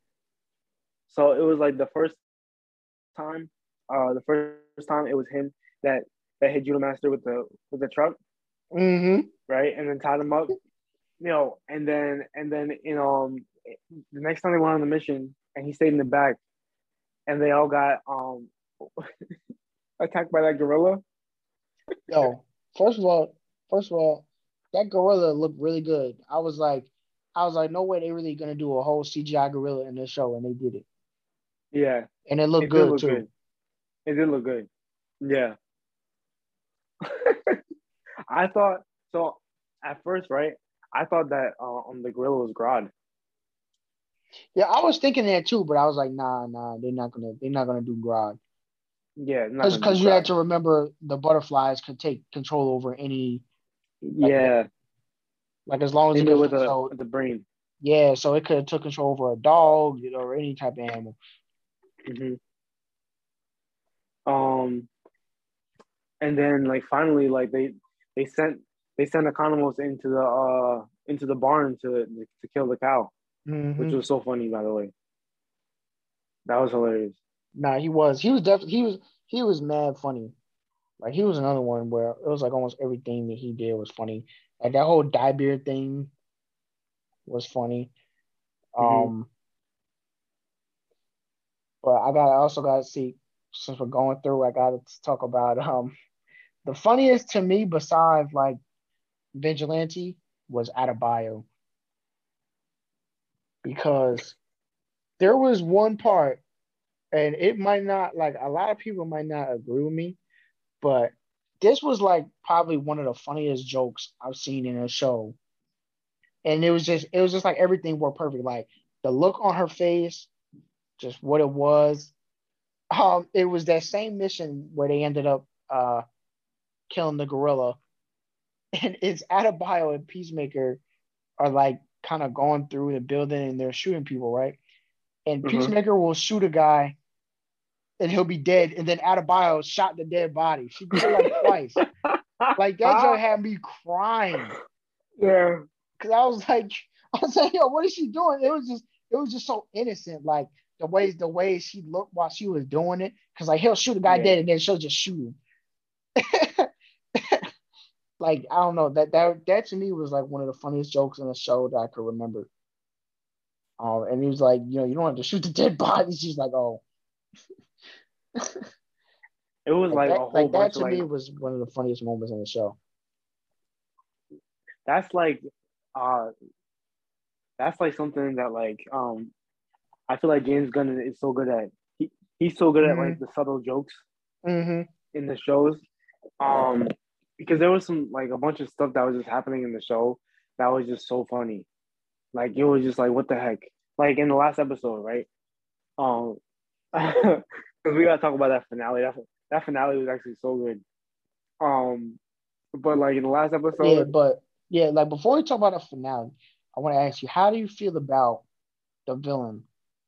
So it was like the first time, uh, the first time it was him that that hit Judo Master with the with the truck, Mm-hmm. right, and then tied him up, you know, and then and then you know um, the next time they went on the mission and he stayed in the back, and they all got um attacked by that gorilla. Yo, first of all, first of all, that gorilla looked really good. I was like, I was like, no way they really gonna do a whole CGI gorilla in this show, and they did it, Yeah, and it looked it good look too. good. It did look good. Yeah. I thought so at first, right? I thought that uh, um the gorilla was Grodd. Yeah, I was thinking that too, but I was like, nah, nah, they're not gonna, they're not gonna do Grodd, Yeah, because gonna be because you had to remember the butterflies could take control over any, Yeah, like as long as they it with the so with the brain. yeah, so it could have took control over a dog you know, or any type of animal. hmm Um, and then like finally, like they they sent they sent Economos into the uh into the barn to to kill the cow, Mhm. which was so funny by the way. That was hilarious. Nah, he was. He was definitely. He was. He was mad funny. Like he was another one where it was like almost everything that he did was funny. Like that whole dye beard thing was funny. Mhm. Um, but I got. I also got to see since we're going through. I got to talk about um the funniest to me besides like Vigilante was Adebayo because there was one part and it might not like a lot of people might not agree with me, but this was like probably one of the funniest jokes I've seen in a show. And it was just it was just like everything worked perfect. Like the look on her face, just what it was. Um, it was that same mission where they ended up uh killing the gorilla. And it's Adebayo and Peacemaker are like kind of going through the building and they're shooting people, right? And Mhm. Peacemaker will shoot a guy and he'll be dead. And then Adebayo shot the dead body. She did it like twice. Like that joke had me crying. Yeah. Cause I was like, I was like, yo, what is she doing? It was just, it was just so innocent. Like the ways, the way she looked while she was doing it. Cause like he'll shoot a guy Yeah. dead and then she'll just shoot him. like I don't know that that that to me was like one of the funniest jokes in the show that I could remember. Um, and he was like, you know, you don't have to shoot the dead bodies. She's like, oh, It was like, that, a whole like that to like me was one of the funniest moments in the show. that's like uh that's like something that like um I feel like James Gunn is so good at he, he's so good at like the subtle jokes Mm-hmm. in the shows. Um because there was some like a bunch of stuff that was just happening in the show that was just so funny. Like it was just like what the heck? Like in the last episode, right? Um because we gotta talk about that finale. That that finale was actually so good. Um but like in the last episode, Yeah, but yeah, like before we talk about the finale, I want to ask you, how do you feel about the villain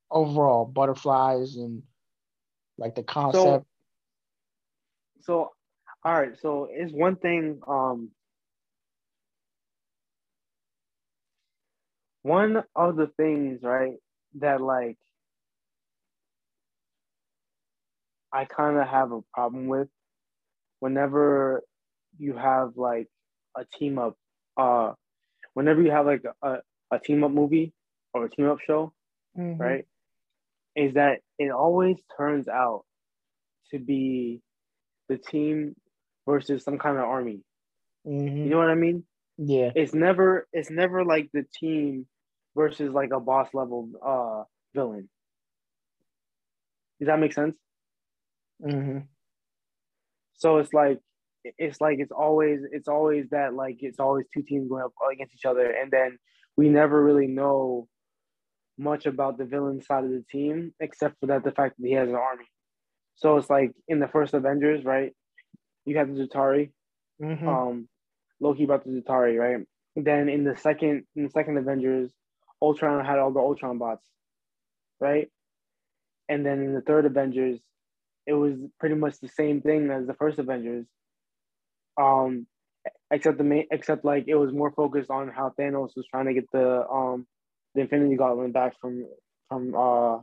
overall, butterflies and like the concept? so all right so it's one thing um one of the things right that like i kind of have a problem with whenever you have like a team up uh whenever you have like a, a team up movie or a team up show Mhm. right is that it always turns out to be the team versus some kind of army. Mhm. you know what i mean? Yeah. it's never it's never like the team versus like a boss level uh villain. Does that make sense? Hmm so it's like it's like it's always it's always that like it's always two teams going up against each other and then we never really know much about the villain side of the team except for that the fact that he has an army. So it's like in the first avengers right you have the Chitauri, hmm um Loki brought the Chitauri, right? Then in the second in the second Avengers, Ultron had all the Ultron bots, right? And then in the third Avengers, it was pretty much the same thing as the first Avengers. Um except the main except like it was more focused on how Thanos was trying to get the um the Infinity Gauntlet back from from uh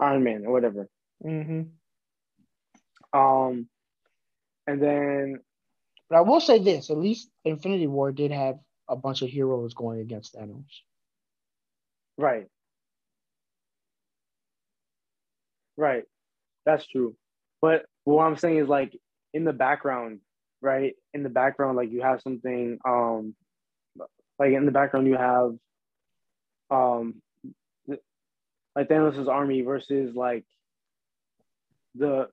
Iron Man or whatever. hmm Um and then But I will say this: at least Infinity War did have a bunch of heroes going against Thanos. Right. Right. That's true. But what I'm saying is like in the background, right? In the background, like you have something um like in the background you have um like Thanos' army versus like the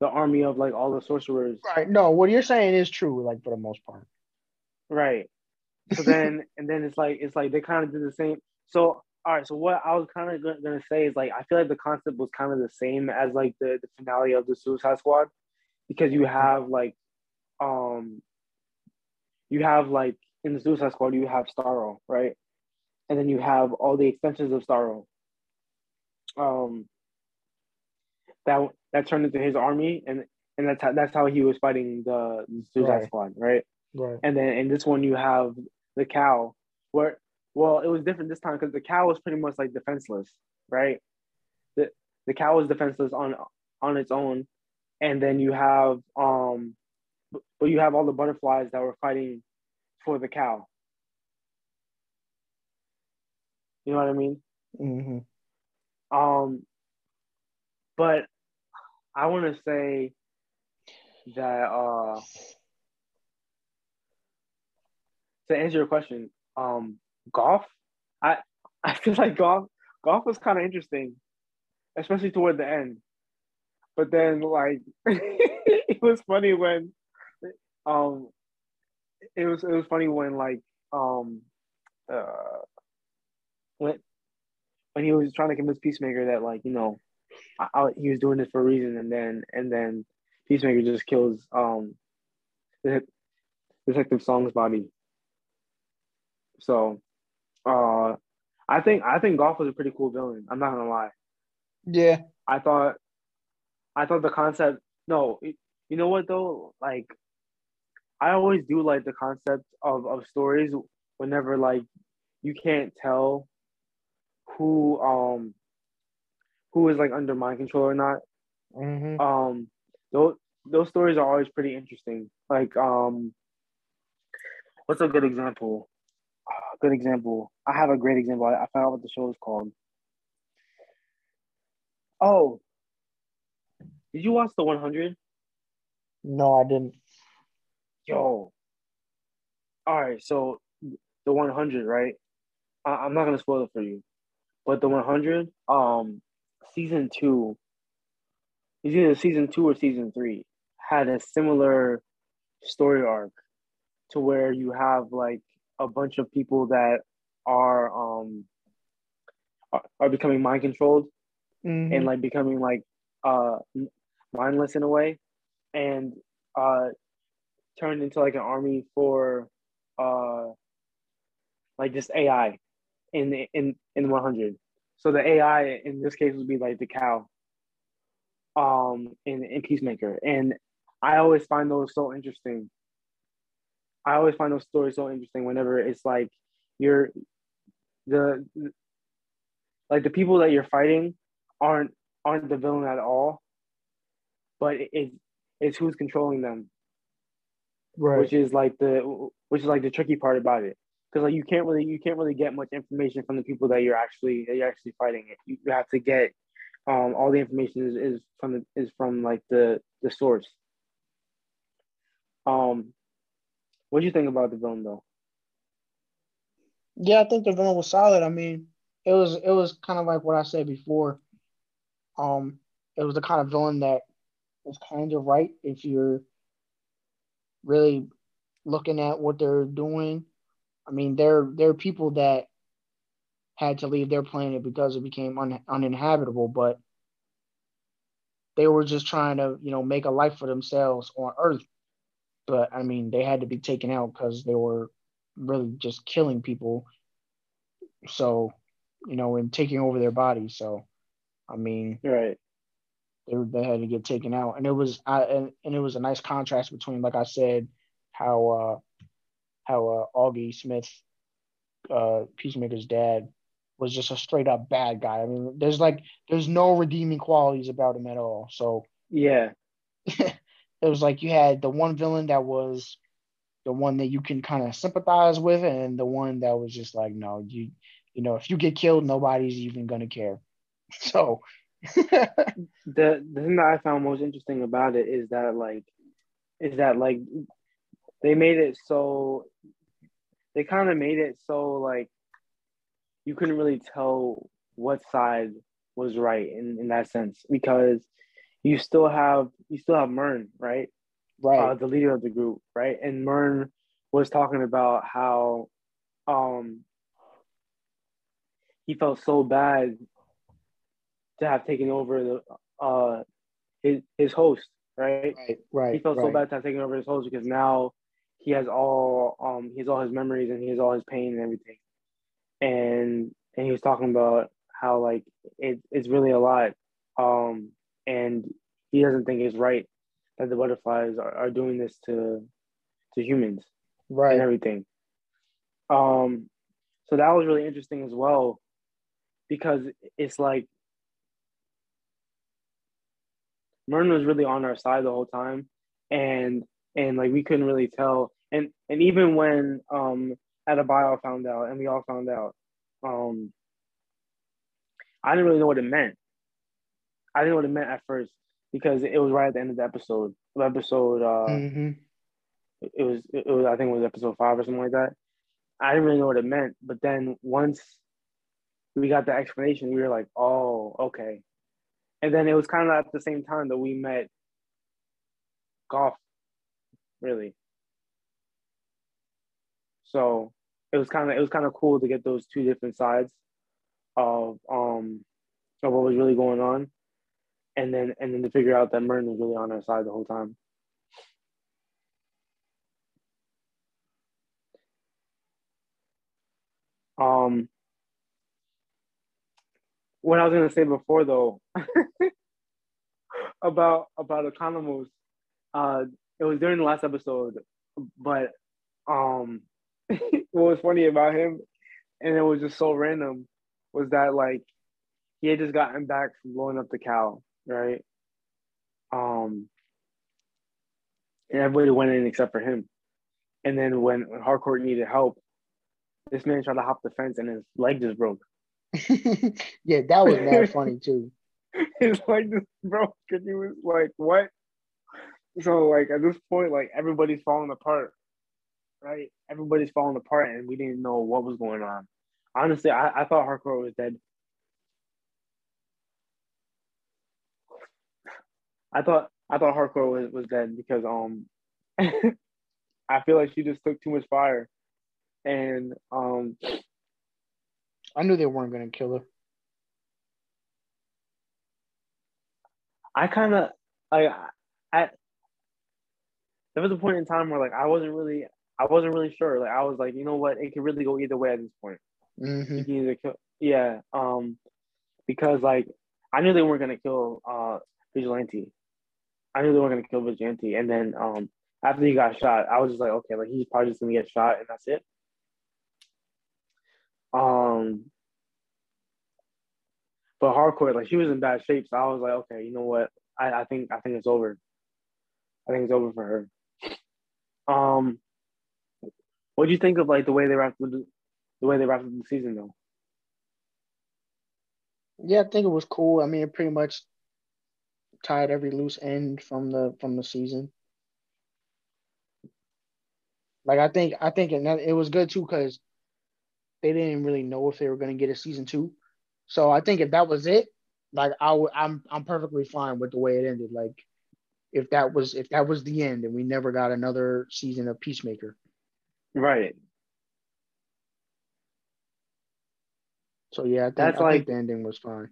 the army of like all the sorcerers. Right. No, what you're saying is true. Like for the most part. Right. So then, and then it's like it's like they kind of did the same. So all right. So what I was kind of gonna say is like I feel like the concept was kind of the same as like the the finale of the Suicide Squad, because you have like, um, you have like in the Suicide Squad you have Starro, right, and then you have all the extensions of Starro. Um. That that turned into his army, and and that's how that's how he was fighting the, the Suicide Right. Squad, right? Right. And then in this one you have the cow, where well it was different this time because the cow was pretty much like defenseless, right? The the cow was defenseless on on its own, and then you have um, but you have all the butterflies that were fighting for the cow. You know what I mean? Mm-hmm. Um, but I want to say that uh, to answer your question, um, Goff, I I feel like Goff Goff was kind of interesting, especially toward the end. But then, like, it was funny when, um, it was it was funny when like um, uh, when when he was trying to convince Peacemaker that like you know, I, I, he was doing this for a reason, and then and then Peacemaker just kills um, the Detective Song's body. So, uh, I think I think Goff was a pretty cool villain. I'm not gonna lie. Yeah. I thought, I thought the concept. No, you know what though? Like, I always do like the concept of of stories whenever like you can't tell who um who is like under mind control or not. Mm-hmm. Um, those those stories are always pretty interesting. Like um, what's a good example? Uh, good example. I have a great example. I, I found out what the show is called. Oh, did you watch the 100? No, I didn't. Yo. All right, so the 100, right? I, I'm not gonna spoil it for you, but the 100, um, season two, is either season two or season three, had a similar story arc to where you have like a bunch of people that are um are, are becoming mind controlled Mm-hmm. and like becoming like uh mindless in a way and uh turned into like an army for uh like just AI in in in 100 so the AI in this case would be like the cow um in in Peacemaker and I always find those so interesting I always find those stories so interesting whenever it's like you're the like the people that you're fighting aren't aren't the villain at all, but it's it's who's controlling them, right. which is like the which is like the tricky part about it. Because like you can't really you can't really get much information from the people that you're actually that you're actually fighting it. You have to get um all the information is, is from the is from like the the source. Um, what do you think about the villain though? Yeah, I think the villain was solid. I mean, it was it was kind of like what I said before. Um, it was the kind of villain that was kind of right if you're really looking at what they're doing. I mean, there there are people that had to leave their planet because it became un, uninhabitable, but they were just trying to, you know, make a life for themselves on Earth. But I mean, they had to be taken out because they were really just killing people. So, you know, and taking over their bodies. So, I mean, Right. they, they had to get taken out, and it was I and, and it was a nice contrast between, like I said, how uh how uh Augie Smith, uh Peacemaker's dad, was just a straight up bad guy. I mean, there's like there's no redeeming qualities about him at all. So Yeah. it was like you had the one villain that was the one that you can kind of sympathize with, and the one that was just like, no, you you know, if you get killed, nobody's even gonna care. So the the thing that I found most interesting about it is that like is that like they made it so they kind of made it so like you couldn't really tell what side was right in, in that sense because you still have you still have Murn right? Right, uh, the leader of the group right? And Murn was talking about how um he felt so bad to have taken over the uh his his host right? Right, right. he felt so bad to have taken over his host because now he has all um he has all his memories and he has all his pain and everything and and he was talking about how like it, it's really a lot um and he doesn't think it's right that the butterflies are, are doing this to to humans Right. and everything um so that was really interesting as well because it's like Murn was really on our side the whole time, and and like we couldn't really tell. And and even when um Adebayo found out, and we all found out, um, I didn't really know what it meant. I didn't know what it meant at first because it was right at the end of the episode. Episode, uh, hmm it was it was I think it was episode five or something like that. I didn't really know what it meant, but then once we got the explanation, we were like, oh, okay. And then it was kind of at the same time that we met Goff, really. So it was kind of it was kind of cool to get those two different sides of um of what was really going on, and then and then to figure out that Murn was really on our side the whole time. Um, what I was gonna say before though, about about Economos. Uh, it was during the last episode, but um, what was funny about him, and it was just so random, was that like he had just gotten back from blowing up the cow, right? Um, and everybody went in except for him. And then when, Harcourt needed help, this man tried to hop the fence and his leg just broke. yeah, that was mad funny too. his leg just broke because he was like, "What?" So like at this point, like everybody's falling apart, right? Everybody's falling apart, and we didn't know what was going on. Honestly, I, I thought Harcourt was dead. I thought I thought Harcourt was, was dead because um I feel like she just took too much fire. And um I knew they weren't gonna kill her. I kinda like I there was a point in time where like I wasn't really I wasn't really sure. Like I was like, you know what, it could really go either way at this point. Mm-hmm. You can either kill yeah, um because like I knew they weren't gonna kill uh Vigilante. I knew they weren't gonna kill Vigilante. And then um after he got shot, I was just like, okay, like he's probably just gonna get shot and that's it. Um, but Harcourt, like she was in bad shape, so I was like, okay, you know what? I, I think I think it's over. I think it's over for her. Um, what do you think of like the way they wrapped the, the way they wrapped up the season though? Yeah, I think it was cool. I mean, it pretty much tied every loose end from the from the season. Like I think I think it, was good too because they didn't really know if they were going to get a season two. So I think if that was it, like I I'm I'm perfectly fine with the way it ended. Like if that was if that was the end and we never got another season of Peacemaker. Right. So yeah, I think, That's I like- think the ending was fine.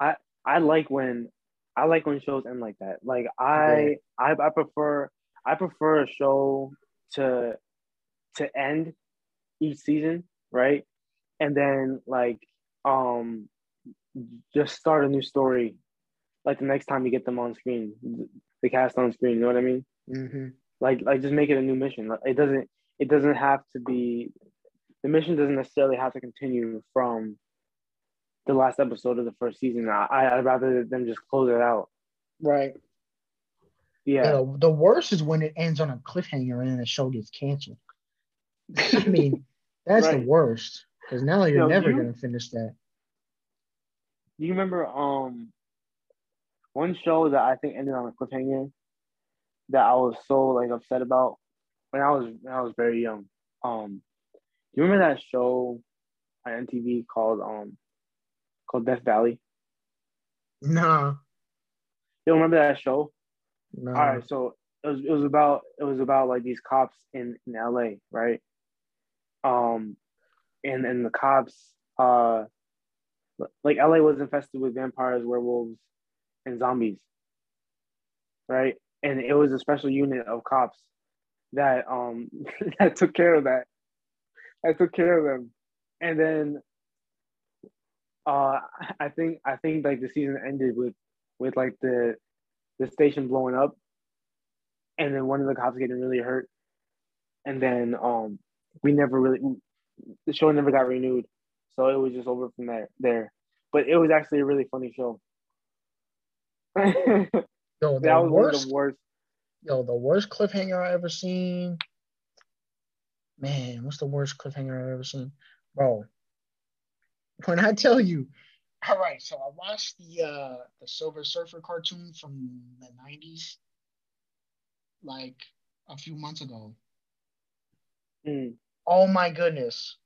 I I like when I like when shows end like that. Like I I, I prefer I prefer a show to to end each season, right? And then like um just start a new story like the next time you get them on screen, the cast on screen, you know what I mean? hmm Like like just make it a new mission. Like, It doesn't it doesn't have to be the mission doesn't necessarily have to continue from the last episode of the first season. I I'd rather them just close it out. Right. Yeah. You know, the worst is when it ends on a cliffhanger and then the show gets canceled. I mean, that's the worst because now you're Yo, never you- gonna finish that. Do you remember um one show that I think ended on a cliffhanger that I was so like upset about when I was when I was very young. Um do you remember that show on MTV called um called Death Valley? No, You don't remember that show? no. All right, so it was it was about it was about like these cops in in LA, right? Um, and and the cops, uh, like LA was infested with vampires, werewolves, and zombies, right? And it was a special unit of cops that um that took care of that, I took care of them, and then uh I think I think like the season ended with with like the the station blowing up. And then one of the cops getting really hurt. And then um we never really the show never got renewed. So it was just over from there there. But it was actually a really funny show. That Yo, the was one of the worst yo, the worst cliffhanger I ever seen. Man, what's the worst cliffhanger I've ever seen, bro? When I tell you, all right, so I watched the uh the Silver Surfer cartoon from the '90s, like a few months ago. Mm. Oh my goodness,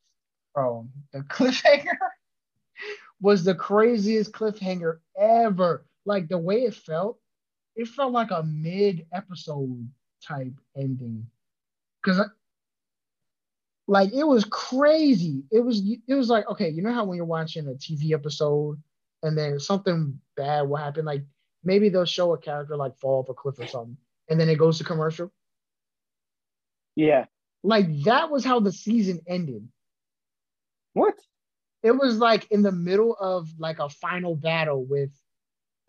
bro, the cliffhanger was the craziest cliffhanger ever. Like the way it felt, it felt like a mid episode type ending. Cause like it was crazy. It was it was like, okay, you know how when you're watching a TV episode and then something bad will happen, like maybe they'll show a character like fall off a cliff or something, and then it goes to commercial. yeah Like that was how the season ended. what It was like in the middle of like a final battle with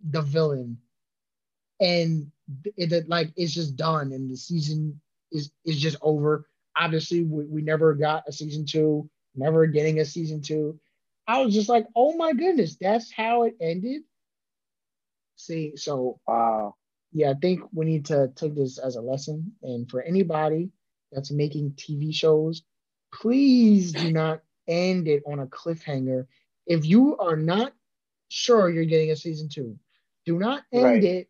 the villain, and it like it's just done and the season is is just over. Obviously, we, we never got a season two, never getting a season two. I was just like, oh my goodness, that's how it ended. See, so wow. Yeah, I think we need to take this as a lesson. And for anybody that's making TV shows, please do not end it on a cliffhanger. If you are not sure you're getting a season two, do not end right. it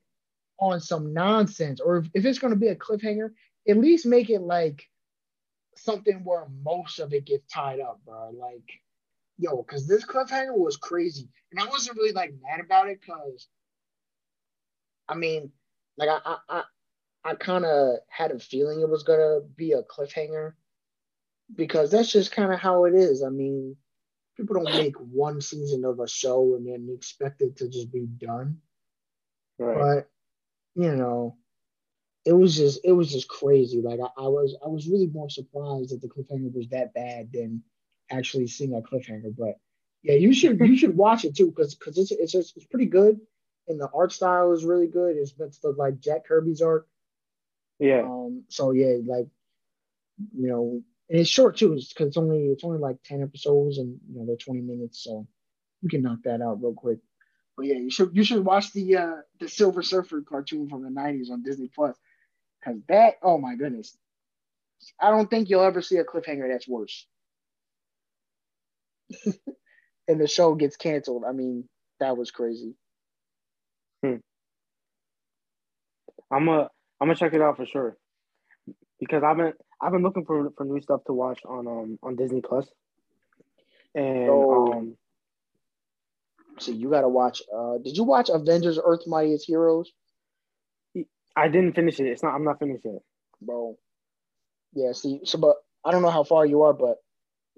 on some nonsense. Or if, if it's going to be a cliffhanger, at least make it like something where most of it gets tied up, bro. Like, yo, because this cliffhanger was crazy. And I wasn't really like mad about it because, I mean, like I, I, I, I kind of had a feeling it was gonna be a cliffhanger because that's just kind of how it is. I mean, people don't make one season of a show and then expect it to just be done. Right. But you know, it was just it was just crazy. Like I, I, was I was really more surprised that the cliffhanger was that bad than actually seeing a cliffhanger. But yeah, you should you should watch it too because because it's it's just, it's pretty good and the art style is really good. It's it's the like Jack Kirby's art. Yeah. Um. So yeah, like you know, and it's short too, because it's only it's only like ten episodes, and you know they're twenty minutes, so you can knock that out real quick. But yeah, you should you should watch the uh the Silver Surfer cartoon from the '90s on Disney Plus, because that oh my goodness, I don't think you'll ever see a cliffhanger that's worse. and the show gets canceled. I mean, that was crazy. Hmm. I'm a I'm gonna check it out for sure because I've been I've been looking for for new stuff to watch on um on Disney Plus. And oh. um so you gotta watch uh did you watch Avengers Earth Mightiest Heroes? I didn't finish it. It's not I'm not finished yet. Bro. Yeah, see so but I don't know how far you are, but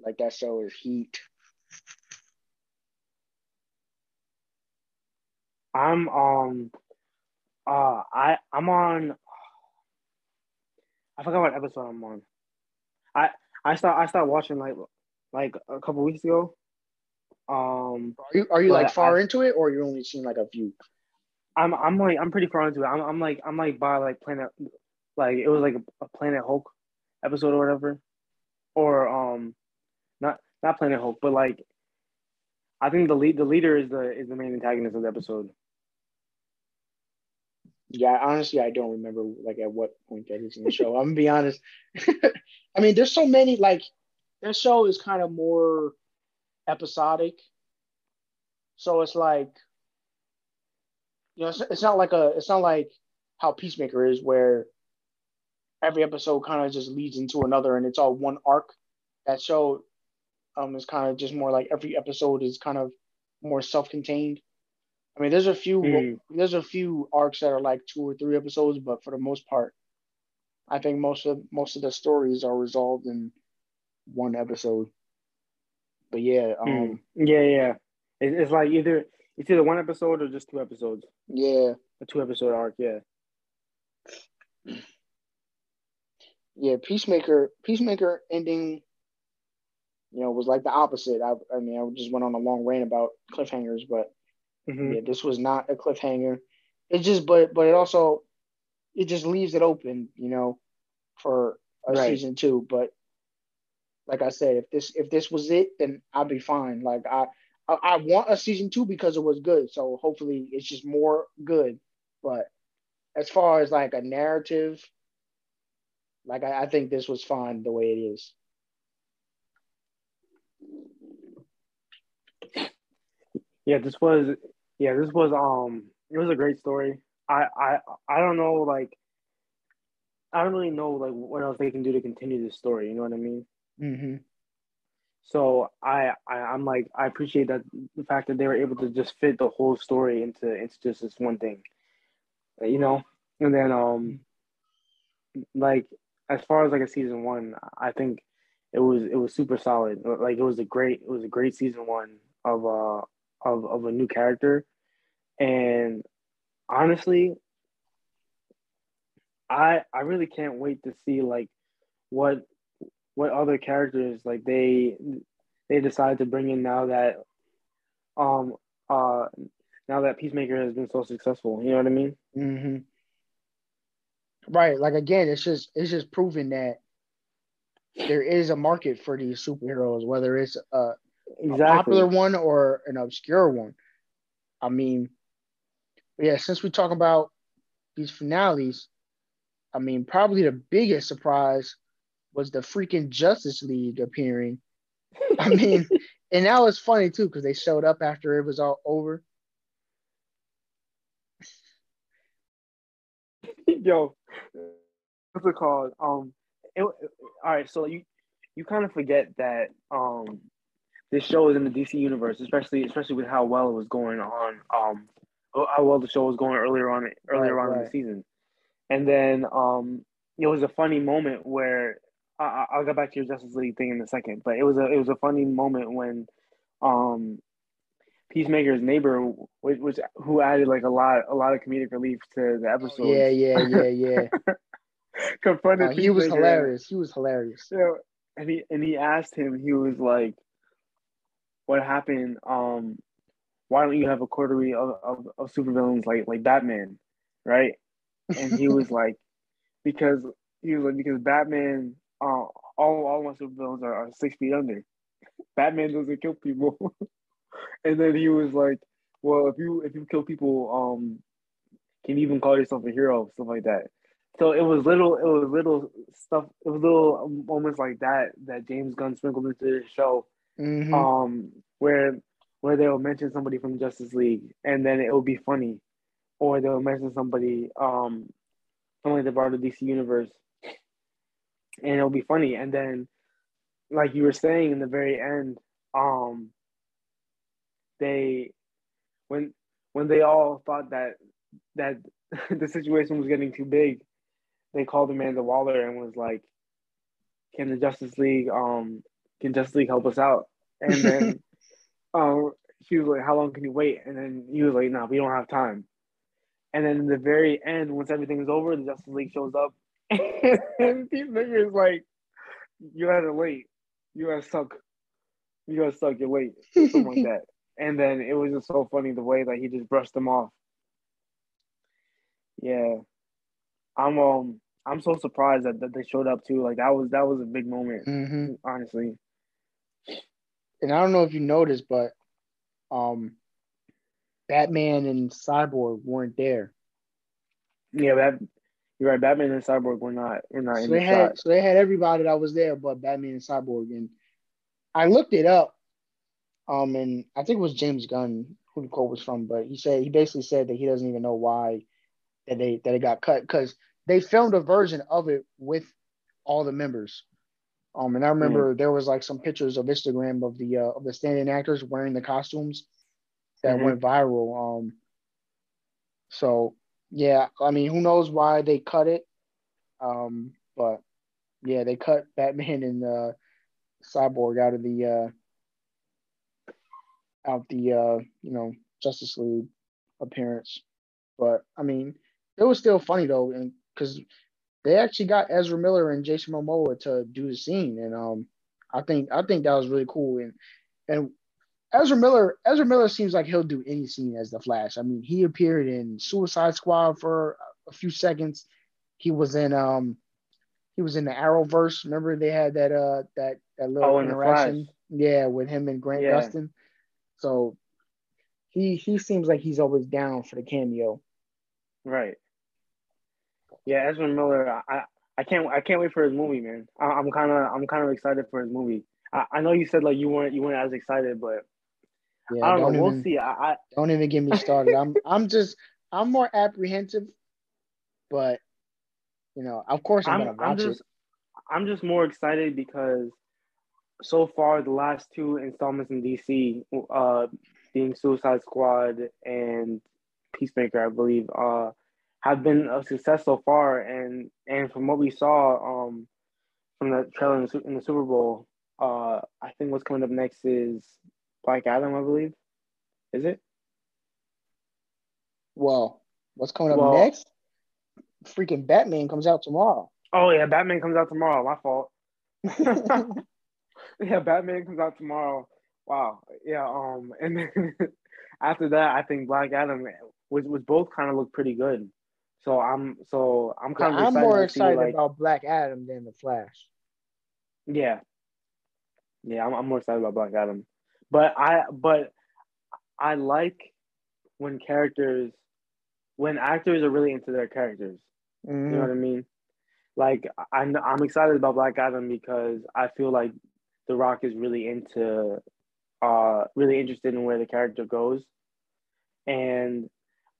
like that show is heat. I'm um uh I I'm on I forgot what episode I'm on. I I start I started watching like like a couple weeks ago. Um Are you are you like far I, into it or you're only seen like a few? I'm I'm like I'm pretty far into it. I'm I'm like I'm like by like Planet like it was like a, a Planet Hulk episode or whatever. Or um not not Planet Hulk, but like I think the lead the leader is the is the main antagonist of the episode. Yeah, honestly, I don't remember like at what point that is in the show. I'm gonna be honest. I mean, there's so many like that show is kind of more episodic, so it's like you know, it's, it's not like a, it's not like how Peacemaker is where every episode kind of just leads into another and it's all one arc. That show um is kind of just more like every episode is kind of more self-contained. I mean, there's a few mm. there's a few arcs that are like two or three episodes, but for the most part, I think most of most of the stories are resolved in one episode. But yeah, um, mm. yeah, yeah, it's like either it's either one episode or just two episodes. Yeah, a two episode arc. Yeah. Yeah, Peacemaker, Peacemaker ending, you know, was like the opposite. I, I mean, I just went on a long rant about cliffhangers, but Mm-hmm. Yeah, this was not a cliffhanger. It just, but but it also, it just leaves it open, you know, for a right. season two. But like I said, if this if this was it, then I'd be fine. Like I, I, I want a season two because it was good. So hopefully it's just more good. But as far as like a narrative, like I, I think this was fine the way it is. Yeah, this was yeah, this was um it was a great story. I I I don't know like I don't really know like what else they can do to continue this story. You know what I mean? Mm-hmm. So I, I I'm like I appreciate that the fact that they were able to just fit the whole story into into just this one thing, you know. And then um, like as far as like a season one, I think it was it was super solid. Like it was a great it was a great season one of uh of of a new character, and honestly, I I really can't wait to see like what what other characters like they they decide to bring in now that um uh now that Peacemaker has been so successful. You know what I mean? Mm-hmm. Right. Like again, it's just it's just proving that there is a market for these superheroes, whether it's a, exactly. a popular one or an obscure one. I mean, yeah, since we talk about these finales, I mean, probably the biggest surprise was the freaking Justice League appearing. I mean, and that was funny too because they showed up after it was all over. Yo, what's it called? Um, it, all right. So you you kind of forget that um this show is in the DC universe, especially especially with how well it was going on. Um, how well the show was going earlier on earlier right, on right. in the season, and then um it was a funny moment where I, I'll get back to your Justice League thing in a second, but it was a it was a funny moment when um Peacemaker's neighbor, which, which who added like a lot a lot of comedic relief to the episode. Yeah, yeah, yeah, yeah. confronted. He was hilarious. He was hilarious. And he and he asked him. He was like, "What happened? Um, why don't you have a coterie of, of, of supervillains like like Batman, right?" And he was like, "Because he was like because Batman, uh, all all my supervillains are, are six feet under. Batman doesn't kill people." and then he was like, "Well, if you if you kill people, um, can you even call yourself a hero? Stuff like that." So it was little, it was little stuff, it was little moments like that that James Gunn sprinkled into the show, mm-hmm. um, where where they'll mention somebody from Justice League, and then it will be funny, or they'll mention somebody, um, that brought the DC universe, and it'll be funny, and then, like you were saying in the very end, um, they, when when they all thought that that the situation was getting too big, they called Amanda Waller and was like, "Can the Justice League um can Justice League help us out?" And then um she was like, "How long can you wait?" And then he was like, "No, nah, we don't have time." And then in the very end, once everything's over, the Justice League shows up, and these is like, "You gotta wait. You gotta suck. You gotta suck. You're late." Something like that. And then it was just so funny the way that he just brushed them off. Yeah, I'm um I'm so surprised that, that they showed up too. Like that was that was a big moment, mm-hmm. honestly. And I don't know if you noticed, but um, Batman and Cyborg weren't there. Yeah, that you're right. Batman and Cyborg were not were not so in they the had, shot. So they had everybody that was there, but Batman and Cyborg. And I looked it up, um, and I think it was James Gunn who the quote was from, but he said he basically said that he doesn't even know why that they that it got cut because they filmed a version of it with all the members. Um, and I remember mm there was like some pictures of Instagram of the uh, of the standing actors wearing the costumes that mm-hmm. went viral. Um, so yeah, I mean, who knows why they cut it? Um, but yeah, they cut Batman and uh, Cyborg out of the uh, out the uh, you know Justice League appearance. But I mean, it was still funny though, and because they actually got Ezra Miller and Jason Momoa to do the scene, and um, I think I think that was really cool. And and Ezra Miller, Ezra Miller seems like he'll do any scene as the Flash. I mean, he appeared in Suicide Squad for a few seconds. He was in um, he was in the Arrowverse. Remember they had that uh that that little oh, interaction, yeah, with him and Grant yeah. Gustin. So he he seems like he's always down for the cameo. Right. Yeah, Ezra Miller. I I can't I can't wait for his movie, man. I, am kind of I'm kind of excited for his movie. I, I know you said like you weren't you weren't as excited, but yeah, I don't, don't know. Even, we'll see. I, I don't even get me started. I'm I'm just I'm more apprehensive, but you know, of course I'm, I'm gonna watch I'm just, it. I'm just more excited because so far the last two installments in DC, uh, being Suicide Squad and Peacemaker, I believe, uh, have been a success so far. And and from what we saw um, from the trailer in the, in the Super Bowl, uh, I think what's coming up next is Black Adam, I believe. Is it? Well, what's coming up well, next? Freaking Batman comes out tomorrow. Oh yeah, Batman comes out tomorrow. My fault. yeah, Batman comes out tomorrow. Wow. Yeah. Um. And then after that, I think Black Adam was was both kind of look pretty good. So I'm so I'm kind Yeah, of I'm more see, excited like- about Black Adam than the Flash. Yeah. Yeah, I'm, I'm more excited about Black Adam. But I but I like when characters when actors are really into their characters. You know what I mean? Like I'm I'm excited about Black Adam because I feel like The Rock is really into uh really interested in where the character goes. And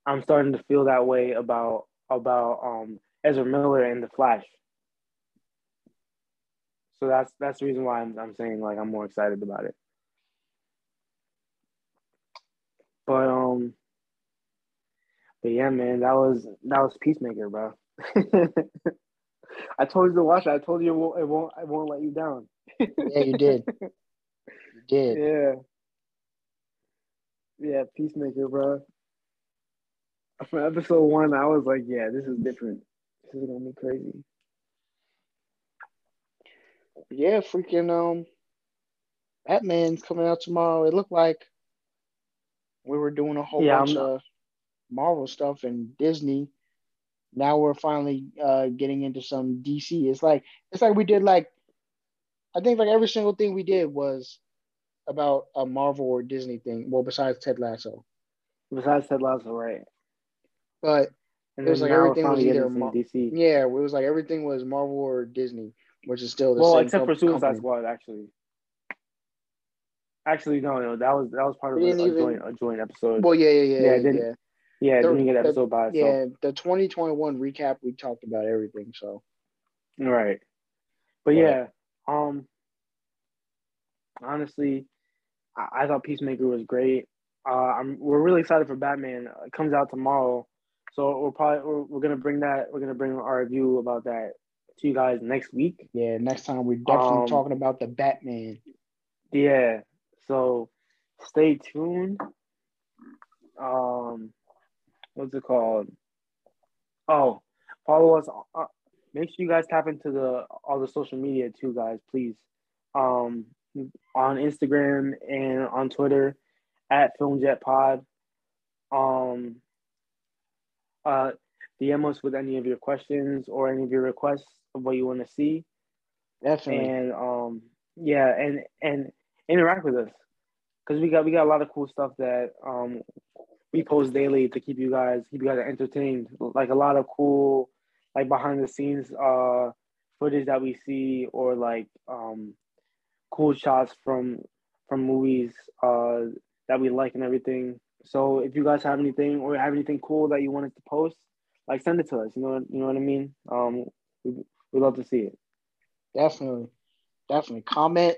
I'm starting to feel that way about about um Ezra Miller and The Flash. So that's that's the reason why I'm I'm saying like I'm more excited about it. But um but yeah, man, that was that was Peacemaker, bro. I told you to watch it. I told you it won't it won't it won't let you down. Yeah, you did. You did. Yeah. Yeah, Peacemaker, bro. From episode one, I was like, yeah, this is different. This is gonna be crazy. Yeah, freaking um Batman's coming out tomorrow. It looked like we were doing a whole Yeah, bunch I'm- of Marvel stuff and Disney. Now we're finally uh getting into some DC. It's like it's like we did like I think like every single thing we did was about a Marvel or Disney thing. Well, besides Ted Lasso. Besides Ted Lasso, right? But And It was like everything was either Mar- DC. yeah, it was like everything was Marvel or Disney, which is still the same. Well, same. except for Suicide company. Squad, actually. Actually, no, no, that was that was part of a, even- joint a joint episode. Well, yeah, yeah, Yeah, yeah, didn't- yeah. yeah, the- didn't get the- episode by itself. Yeah, the 2021 recap, we talked about everything. So Right. But Right. yeah, um honestly, I, I thought Peacemaker was great. Uh I'm we're really excited for Batman. It comes out tomorrow. So we're probably we're, we're gonna bring that we're gonna bring our review about that to you guys next week. yeah, next time we're definitely Um, talking about the Batman. Yeah. So stay tuned. Um what's it called? Oh, follow us uh, make sure you guys tap into the all the social media too, guys, please. Um on Instagram and on Twitter at FilmJetPod. Um uh DM us with any of your questions or any of your requests of what you want to see Definitely. and um yeah and and interact with us. Because we got we got a lot of cool stuff that um we post daily to keep you guys keep you guys entertained. Like a lot of cool like behind the scenes uh footage that we see or like um cool shots from from movies uh that we like and everything. So if you guys have anything or have anything cool that you want us to post like send it to us. You know you know what i mean? Um we, we love to see it. Definitely. Definitely. Comment,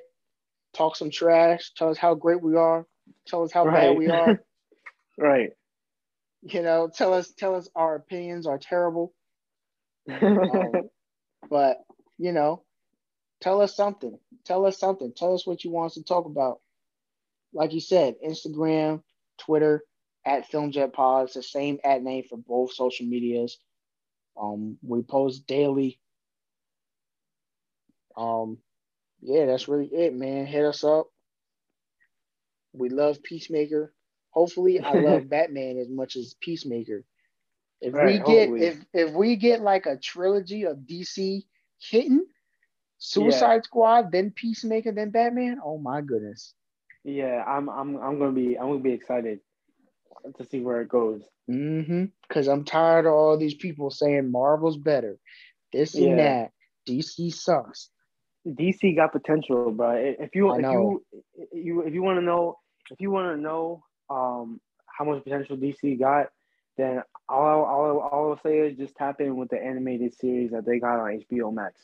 talk some trash, tell us how great we are, tell us how bad we are. right you know, tell us tell us our opinions are terrible. Um, but you know, tell us something. Tell us something. Tell us what you want us to talk about. Like you said, Instagram, Twitter, at FilmJetPod. It's the same at name for both social medias. Um, we post daily. Um, yeah, that's really it, man. Hit us up. We love Peacemaker. Hopefully, I love Batman as much as Peacemaker. If we get hopefully. if if we get like a trilogy of DC hitting Suicide Squad, then Peacemaker, then Batman, oh my goodness. Yeah, I'm I'm I'm gonna be I'm gonna be excited to see where it goes. Mm-hmm. Because I'm tired of all these people saying Marvel's better. This Yeah. and that. DC sucks. DC got potential, bro. If you if you you if you want to know if you want to know um how much potential DC got, then all all all I'll say is just tap in with the animated series that they got on HBO Max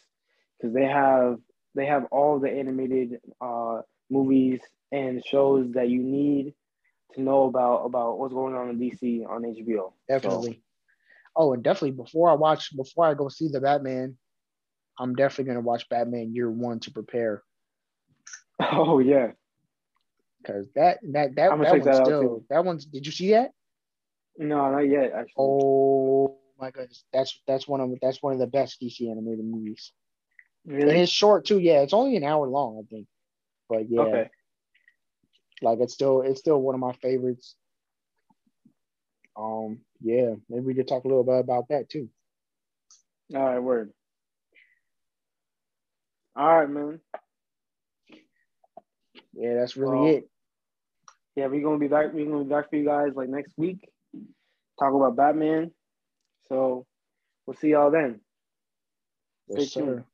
because they have they have all the animated uh movies and shows that you need to know about about what's going on in DC on HBO. So- Definitely. Oh, and definitely before I watch before I go see the Batman, I'm definitely gonna watch Batman Year One to prepare. oh yeah. Because that that that, that one's that still that one's did you see that? No, not yet. Actually. Oh my goodness. That's that's one of that's one of the best DC animated movies. Really? And it's short too, yeah. It's only an hour long, I think. But yeah, Okay. like it's still it's still one of my favorites. um, yeah, maybe we could talk a little bit about that too. All right, word. All right, man. Yeah, that's really well, it. Yeah, we're gonna be back. We're gonna be back for you guys like next week. Talk about Batman. So we'll see y'all then. Yes, Stay tuned. Sir.